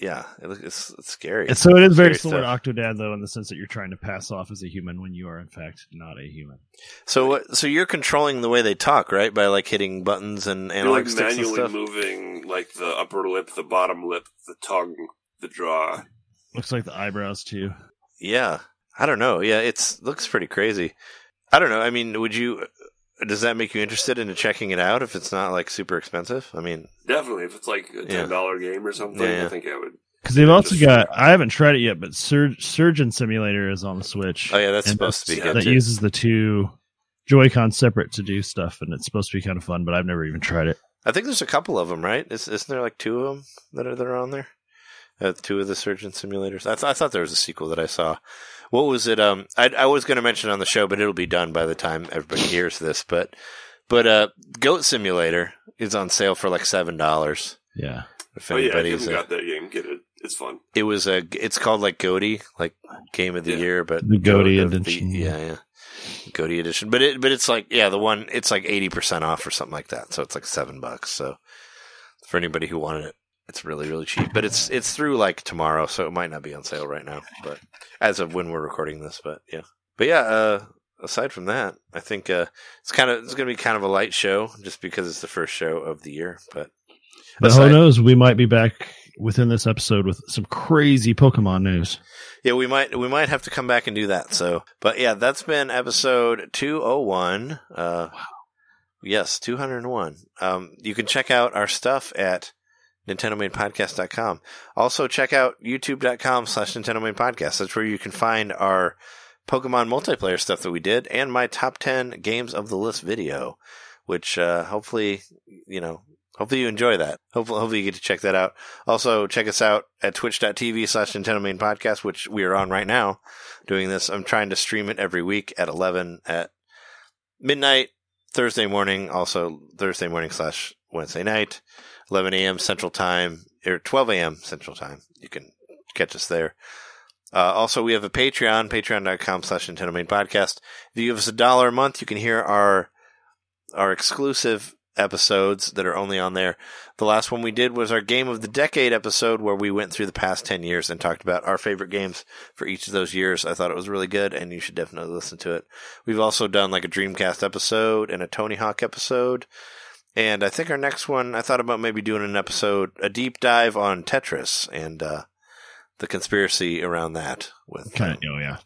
yeah, it it's, it's scary. And so it is very Scary similar stuff. to Octodad, though, in the sense that you're trying to pass off as a human when you are in fact not a human. So what? So you're controlling the way they talk, right? By like hitting buttons and You're analog like sticks and manually stuff. moving like the upper lip, the bottom lip, the tongue, the jaw. Looks like the eyebrows too. Yeah, I don't know. Yeah, it's looks pretty crazy. I don't know. I mean, would you? Does that make you interested into checking it out if it's not like super expensive? I mean, Definitely, if it's like a ten dollar game or something, Yeah, yeah. I think I would. Because they've also got, I haven't tried it yet, but Sur- Surgeon Simulator is on the Switch. oh yeah, that's supposed to be that's- good That too. uses the two Joy-Con separate to do stuff, and it's supposed to be kind of fun, but I've never even tried it. I think there's a couple of them, right? Is, isn't there like two of them that are that are on there? Uh, two of the surgeon simulators. I, th- I thought there was a sequel that I saw. What was it? Um, I, I was going to mention on the show, but it'll be done by the time everybody hears this. But but uh, Goat Simulator is on sale for like seven dollars. Yeah. If Oh yeah, if you haven't got that game, get it. It's fun. it was a. It's called like Goaty, like Game of the Yeah. Year, but The Goaty Goat of the- edition. yeah, yeah. Goaty edition, but it but it's like yeah, the one it's like eighty percent off or something like that. So it's like seven bucks. So for anybody who wanted it, it's really really cheap. But it's it's through like tomorrow, so it might not be on sale right now. But as of when we're recording this, but yeah, but yeah. Uh, aside from that, I think uh, it's kind of it's going to be kind of a light show just because it's the first show of the year. But But aside- who knows? We might be back within this episode with some crazy Pokemon news. Yeah, we might we might have to come back and do that. So, but yeah, that's been episode two oh one. Uh, yes, two hundred one. Um, you can check out our stuff at NintendoMainPodcast.com. Also, check out YouTube.com slash Nintendo Main Podcast. That's where you can find our Pokemon multiplayer stuff that we did and my top ten games of the list video, which uh, hopefully you know Hopefully you enjoy that. Hopefully, hopefully you get to check that out. Also, check us out at twitch.tv slash Nintendo Main Podcast, which we are on right now doing this. I'm trying to stream it every week at 11 at midnight, Thursday morning, also Thursday morning slash Wednesday night, 11 a.m. Central Time, or 12 a.m. Central Time. You can catch us there. Uh, also, we have a Patreon, patreon.com slash Nintendo Main Podcast. If you give us a dollar a month, you can hear our, our exclusive episodes that are only on there. The last one we did was our Game of the Decade episode where we went through the past 10 years and talked about our favorite games for each of those years. I thought it was really good and you should definitely listen to it. We've also done like a Dreamcast episode and a Tony Hawk episode. And I think our next one, I thought about maybe doing an episode, a deep dive on Tetris and, uh, the conspiracy around that with, Kind um, of, oh yeah.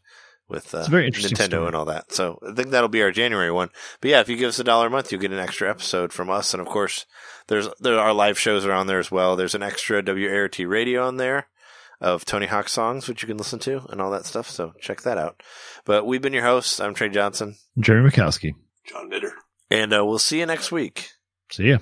with uh, very Nintendo story. and all that. So I think that'll be our January one. But yeah, if you give us a dollar a month, you'll get an extra episode from us. And of course, there's there our live shows are on there as well. There's an extra WART radio on there of Tony Hawk songs, which you can listen to and all that stuff. So check that out. But we've been your hosts. I'm Trey Johnson, Jerry Mikowski. John Mitter. and uh, we'll see you next week. See ya.